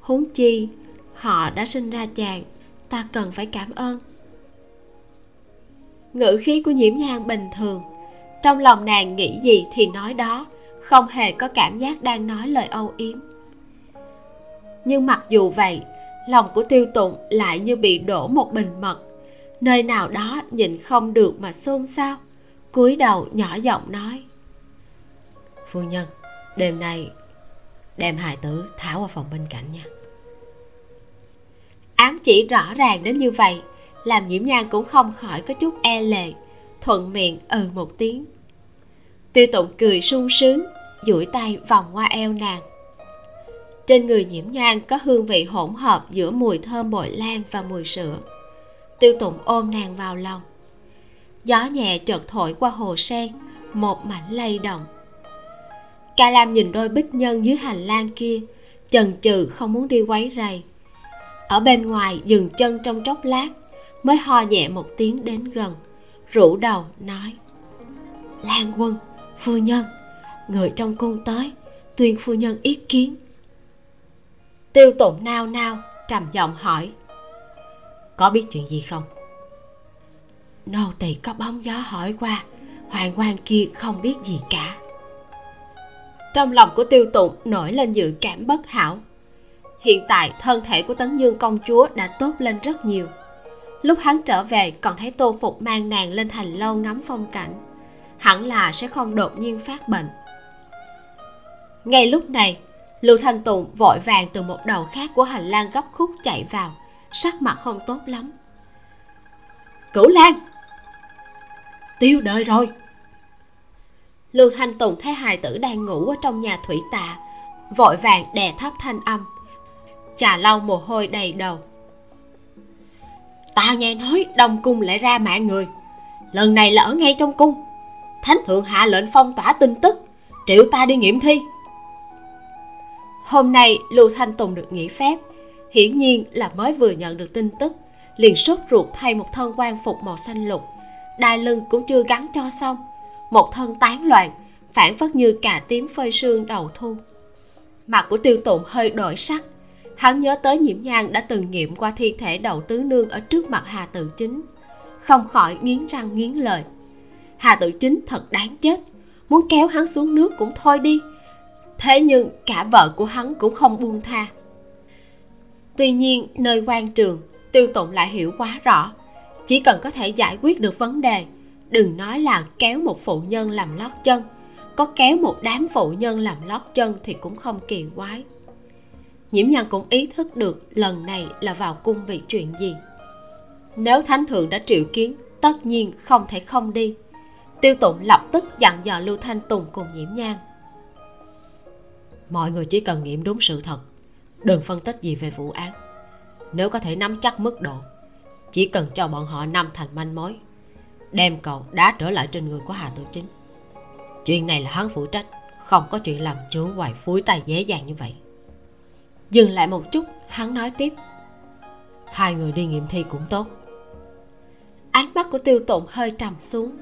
Huống chi, họ đã sinh ra chàng, ta cần phải cảm ơn. Ngữ khí của nhiễm nhan bình thường. Trong lòng nàng nghĩ gì thì nói đó, không hề có cảm giác đang nói lời âu yếm. Nhưng mặc dù vậy, lòng của tiêu tụng lại như bị đổ một bình mật. Nơi nào đó nhìn không được mà xôn xao. Cúi đầu nhỏ giọng nói, phu nhân đêm nay, đem hài tử tháo vào phòng bên cạnh nha. Ám chỉ rõ ràng đến như vậy, làm nhiễm nhan cũng không khỏi có chút e lệ, thuận miệng ừ một tiếng. Tiêu tụng cười sung sướng, duỗi tay vòng qua eo nàng. Trên người nhiễm nhan có hương vị hỗn hợp giữa mùi thơm bội lan và mùi sữa. Tiêu tụng ôm nàng vào lòng. Gió nhẹ chợt thổi qua hồ sen, một mảnh lay động ca lam nhìn đôi bích nhân dưới hành lang kia, chần chừ không muốn đi quấy rầy. Ở bên ngoài dừng chân trong chốc lát, mới ho nhẹ một tiếng đến gần, rủ đầu nói, lan quân, phu nhân, người trong cung tới, tuyên phu nhân ý kiến. Tiêu tụng nao nao, trầm giọng hỏi, có biết chuyện gì không? Nô tỳ có bóng gió hỏi qua, hoàng quan kia không biết gì cả trong lòng của tiêu tụng nổi lên dự cảm bất hảo. Hiện tại, thân thể của tấn dương công chúa đã tốt lên rất nhiều. Lúc hắn trở về, còn thấy tô phục mang nàng lên thành lâu ngắm phong cảnh. Hẳn là sẽ không đột nhiên phát bệnh. Ngay lúc này, lưu thanh tùng vội vàng từ một đầu khác của hành lang gấp khúc chạy vào, sắc mặt không tốt lắm. Cửu lan, tiêu đời rồi lưu thanh tùng thấy hài tử đang ngủ ở trong nhà thủy tạ vội vàng đè thấp thanh âm. Trà lau mồ hôi đầy đầu. Ta nghe nói đông cung lại ra mạng người. Lần này là ở ngay trong cung. Thánh thượng hạ lệnh phong tỏa tin tức. Triệu ta đi nghiệm thi. Hôm nay lưu thanh tùng được nghỉ phép. Hiển nhiên là mới vừa nhận được tin tức. Liền sốt ruột thay một thân quan phục màu xanh lục. Đai lưng cũng chưa gắn cho xong một thân tán loạn, phản phất như cà tím phơi sương đầu thu. Mặt của tiêu tụng hơi đổi sắc. Hắn nhớ tới nhiễm nhang đã từng nghiệm qua thi thể đậu tứ nương ở trước mặt hà tự chính. Không khỏi nghiến răng nghiến lời hà tự chính thật đáng chết. Muốn kéo hắn xuống nước cũng thôi đi. Thế nhưng cả vợ của hắn cũng không buông tha. Tuy nhiên, nơi quan trường, tiêu tụng lại hiểu quá rõ. Chỉ cần có thể giải quyết được vấn đề đừng nói là kéo một phụ nhân làm lót chân. Có kéo một đám phụ nhân làm lót chân thì cũng không kỳ quái. Nhiễm nhan cũng ý thức được lần này là vào cung vì chuyện gì. Nếu thánh thượng đã triệu kiến, tất nhiên không thể không đi. Tiêu tụng lập tức dặn dò lưu thanh tùng cùng nhiễm nhan. Mọi người chỉ cần nghiệm đúng sự thật, đừng phân tích gì về vụ án. Nếu có thể nắm chắc mức độ, chỉ cần cho bọn họ năm thành manh mối đem cậu đá trở lại trên người của hà Tử chính. Chuyện này là hắn phụ trách, không có chuyện làm chú hoài phúi tay dễ dàng như vậy. Dừng lại một chút, hắn nói tiếp. Hai người đi nghiệm thi cũng tốt. Ánh mắt của tiêu tụng hơi trầm xuống,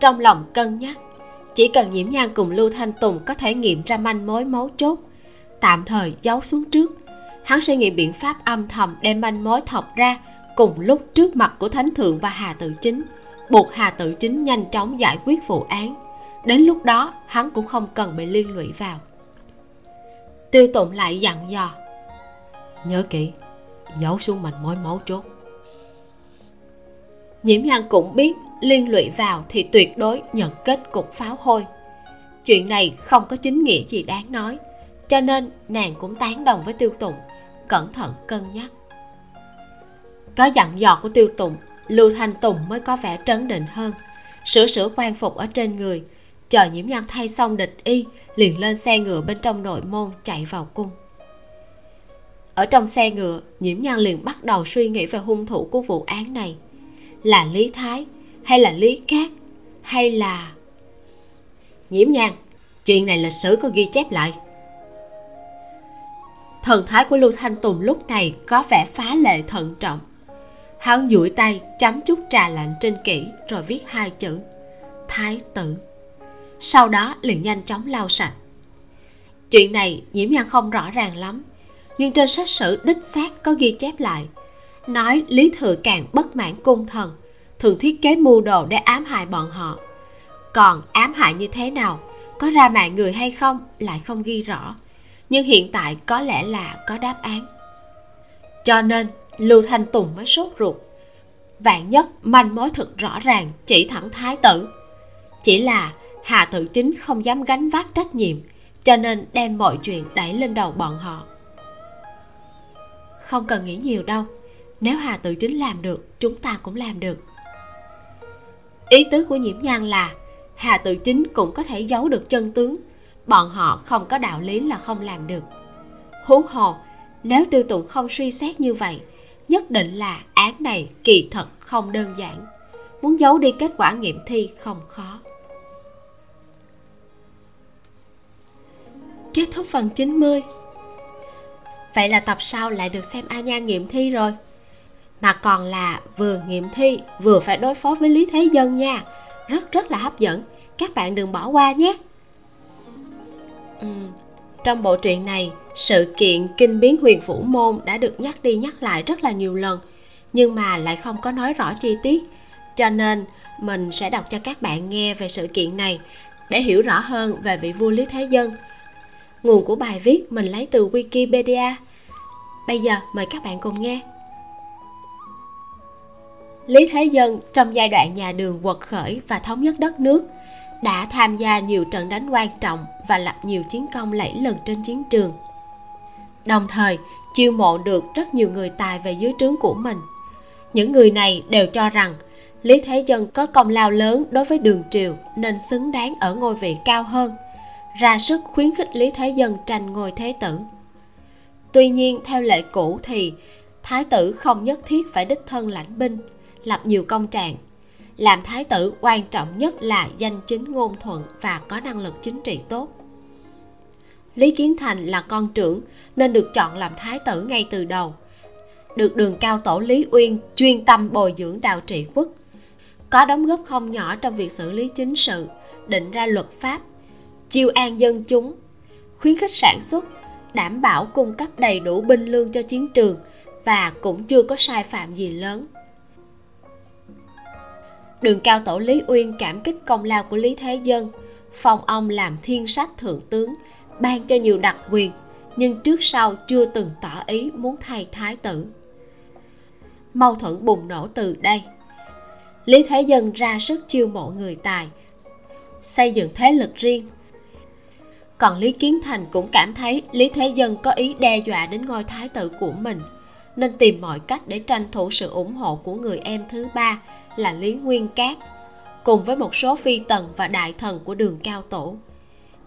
trong lòng cân nhắc. Chỉ cần nhiễm nhan cùng lưu thanh tùng có thể nghiệm ra manh mối mấu chốt, tạm thời giấu xuống trước. Hắn sẽ nghĩ biện pháp âm thầm đem manh mối thọc ra cùng lúc trước mặt của thánh thượng và hà tự chính buộc hà Tử chính nhanh chóng giải quyết vụ án. Đến lúc đó, hắn cũng không cần bị liên lụy vào. Tiêu tụng lại dặn dò, nhớ kỹ, giấu xuống mình mối máu chốt. Nhiễm nhan cũng biết liên lụy vào thì tuyệt đối nhận kết cục pháo hôi. Chuyện này không có chính nghĩa gì đáng nói, cho nên nàng cũng tán đồng với tiêu tụng, cẩn thận cân nhắc. Có dặn dò của tiêu tụng lưu thanh tùng mới có vẻ trấn định hơn. Sửa sửa quan phục ở trên người. Chờ nhiễm nhan thay xong địch y, liền lên xe ngựa bên trong nội môn chạy vào cung. Ở trong xe ngựa, nhiễm nhan liền bắt đầu suy nghĩ về hung thủ của vụ án này. Là lý thái, hay là lý cát, hay là nhiễm nhan? Chuyện này lịch sử có ghi chép lại. Thần thái của lưu thanh tùng lúc này có vẻ phá lệ thận trọng hắn duỗi tay chấm chút trà lạnh trên kỹ rồi viết hai chữ, thái tử. Sau đó liền nhanh chóng lau sạch. Chuyện này nhiễm nhan không rõ ràng lắm, nhưng trên sách sử đích xác có ghi chép lại, nói lý thừa càng bất mãn cung thần, thường thiết kế mưu đồ để ám hại bọn họ. Còn ám hại như thế nào, có ra mạng người hay không lại không ghi rõ, nhưng hiện tại có lẽ là có đáp án. Cho nên lưu thanh tùng mới sốt ruột. Vạn nhất manh mối thật rõ ràng chỉ thẳng thái tử. Chỉ là hà tự chính không dám gánh vác trách nhiệm, cho nên đem mọi chuyện đẩy lên đầu bọn họ. Không cần nghĩ nhiều đâu, nếu hà tự chính làm được, chúng ta cũng làm được. Ý tứ của nhiễm nhan là hà tự chính cũng có thể giấu được chân tướng, bọn họ không có đạo lý là không làm được. Huống hồ, nếu tiêu tụng không suy xét như vậy nhất định là án này kỳ thật không đơn giản. Muốn giấu đi kết quả nghiệm thi không khó. Kết thúc phần 90 vậy là tập sau lại được xem a nha nghiệm thi rồi. Mà còn là vừa nghiệm thi, vừa phải đối phó với lý thế dân nha. Rất rất là hấp dẫn. Các bạn đừng bỏ qua nhé trong bộ truyện này, sự kiện kinh biến huyền vũ môn đã được nhắc đi nhắc lại rất là nhiều lần, nhưng mà lại không có nói rõ chi tiết. Cho nên, mình sẽ đọc cho các bạn nghe về sự kiện này để hiểu rõ hơn về vị vua lý thế dân. Nguồn của bài viết mình lấy từ wikipedia. Bây giờ, mời các bạn cùng nghe. Lý thế dân trong giai đoạn nhà đường quật khởi và thống nhất đất nước đã tham gia nhiều trận đánh quan trọng và lập nhiều chiến công lẫy lừng trên chiến trường. Đồng thời, chiêu mộ được rất nhiều người tài về dưới trướng của mình. Những người này đều cho rằng lý thế dân có công lao lớn đối với đường triều nên xứng đáng ở ngôi vị cao hơn, ra sức khuyến khích lý thế dân tranh ngôi thế tử. Tuy nhiên, theo lệ cũ thì thái tử không nhất thiết phải đích thân lãnh binh, lập nhiều công trạng làm thái tử quan trọng nhất là danh chính ngôn thuận và có năng lực chính trị tốt. Lý kiến thành là con trưởng nên được chọn làm thái tử ngay từ đầu. Được đường cao tổ lý uyên chuyên tâm bồi dưỡng đào trị quốc. Có đóng góp không nhỏ trong việc xử lý chính sự, định ra luật pháp, chiêu an dân chúng, khuyến khích sản xuất, đảm bảo cung cấp đầy đủ binh lương cho chiến trường và cũng chưa có sai phạm gì lớn đường cao tổ lý uyên cảm kích công lao của lý thế dân. Phong ông làm thiên sách thượng tướng, ban cho nhiều đặc quyền, nhưng trước sau chưa từng tỏ ý muốn thay thái tử. Mâu thuẫn bùng nổ từ đây. Lý thế dân ra sức chiêu mộ người tài, xây dựng thế lực riêng. Còn lý kiến thành cũng cảm thấy lý thế dân có ý đe dọa đến ngôi thái tử của mình, nên tìm mọi cách để tranh thủ sự ủng hộ của người em thứ ba là lý nguyên cát, cùng với một số phi tần và đại thần của đường cao tổ.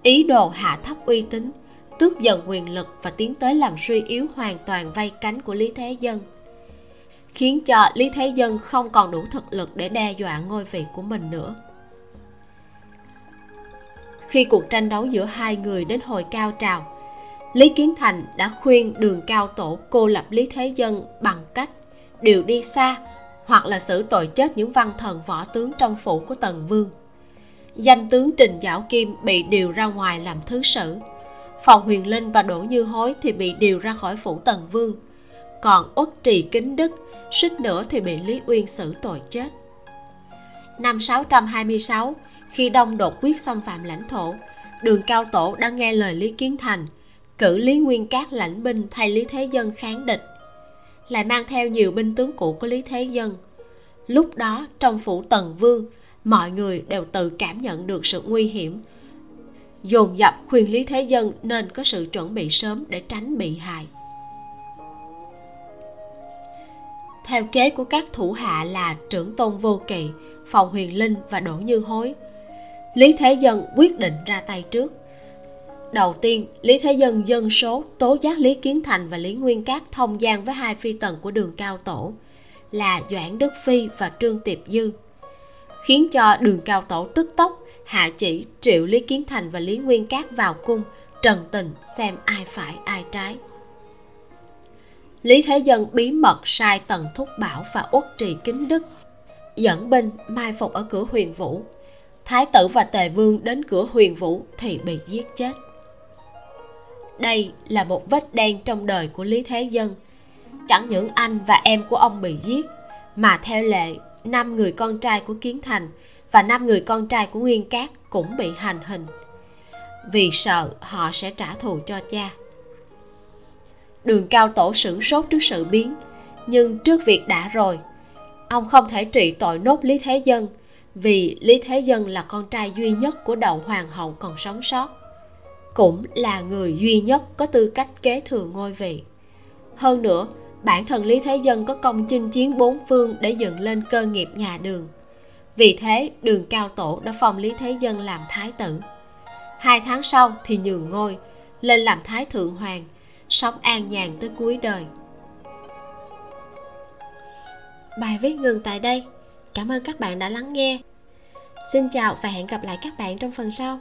Ý đồ hạ thấp uy tín, tước dần quyền lực và tiến tới làm suy yếu hoàn toàn vây cánh của lý thế dân, khiến cho lý thế dân không còn đủ thực lực để đe dọa ngôi vị của mình nữa. Khi cuộc tranh đấu giữa hai người đến hồi cao trào, lý kiến thành đã khuyên đường cao tổ cô lập lý thế dân bằng cách điều đi xa hoặc là xử tội chết những văn thần võ tướng trong phủ của tần vương. Danh tướng trình giảo kim bị điều ra ngoài làm thứ sử. Phòng huyền linh và đỗ như hối thì bị điều ra khỏi phủ tần vương. Còn uất trì kính đức, suýt nữa thì bị lý uyên xử tội chết. Năm 626 khi đông đột quyết xâm phạm lãnh thổ, đường cao tổ đã nghe lời lý kiến thành, cử lý nguyên cát lãnh binh thay lý thế dân kháng địch lại mang theo nhiều binh tướng cũ của lý thế dân. Lúc đó, trong phủ tần vương, mọi người đều tự cảm nhận được sự nguy hiểm. Dồn dập khuyên lý thế dân nên có sự chuẩn bị sớm để tránh bị hại. Theo kế của các thủ hạ là trưởng tôn vô kỵ, phòng huyền linh và đỗ như hối, lý thế dân quyết định ra tay trước đầu tiên, lý thế dân dân số tố giác lý kiến thành và lý nguyên cát thông gian với hai phi tần của đường cao tổ, là doãn đức phi và trương tiệp dư, khiến cho đường cao tổ tức tốc hạ chỉ triệu lý kiến thành và lý nguyên cát vào cung, trần tình xem ai phải ai trái. Lý thế dân bí mật sai tần thúc bảo và uất trì kính đức, dẫn binh mai phục ở cửa huyền vũ. Thái tử và tề vương đến cửa huyền vũ thì bị giết chết đây là một vết đen trong đời của lý thế dân. Chẳng những anh và em của ông bị giết, mà theo lệ, năm người con trai của kiến thành và năm người con trai của nguyên cát cũng bị hành hình. Vì sợ họ sẽ trả thù cho cha. Đường cao tổ sửng sốt trước sự biến, nhưng trước việc đã rồi, ông không thể trị tội nốt lý thế dân vì lý thế dân là con trai duy nhất của đậu hoàng hậu còn sống sót cũng là người duy nhất có tư cách kế thừa ngôi vị. Hơn nữa, bản thân lý thế dân có công chinh chiến bốn phương để dựng lên cơ nghiệp nhà đường. Vì thế, đường cao tổ đã phong lý thế dân làm thái tử. Hai tháng sau thì nhường ngôi, lên làm thái thượng hoàng, sống an nhàn tới cuối đời. Bài viết ngừng tại đây. Cảm ơn các bạn đã lắng nghe. Xin chào và hẹn gặp lại các bạn trong phần sau.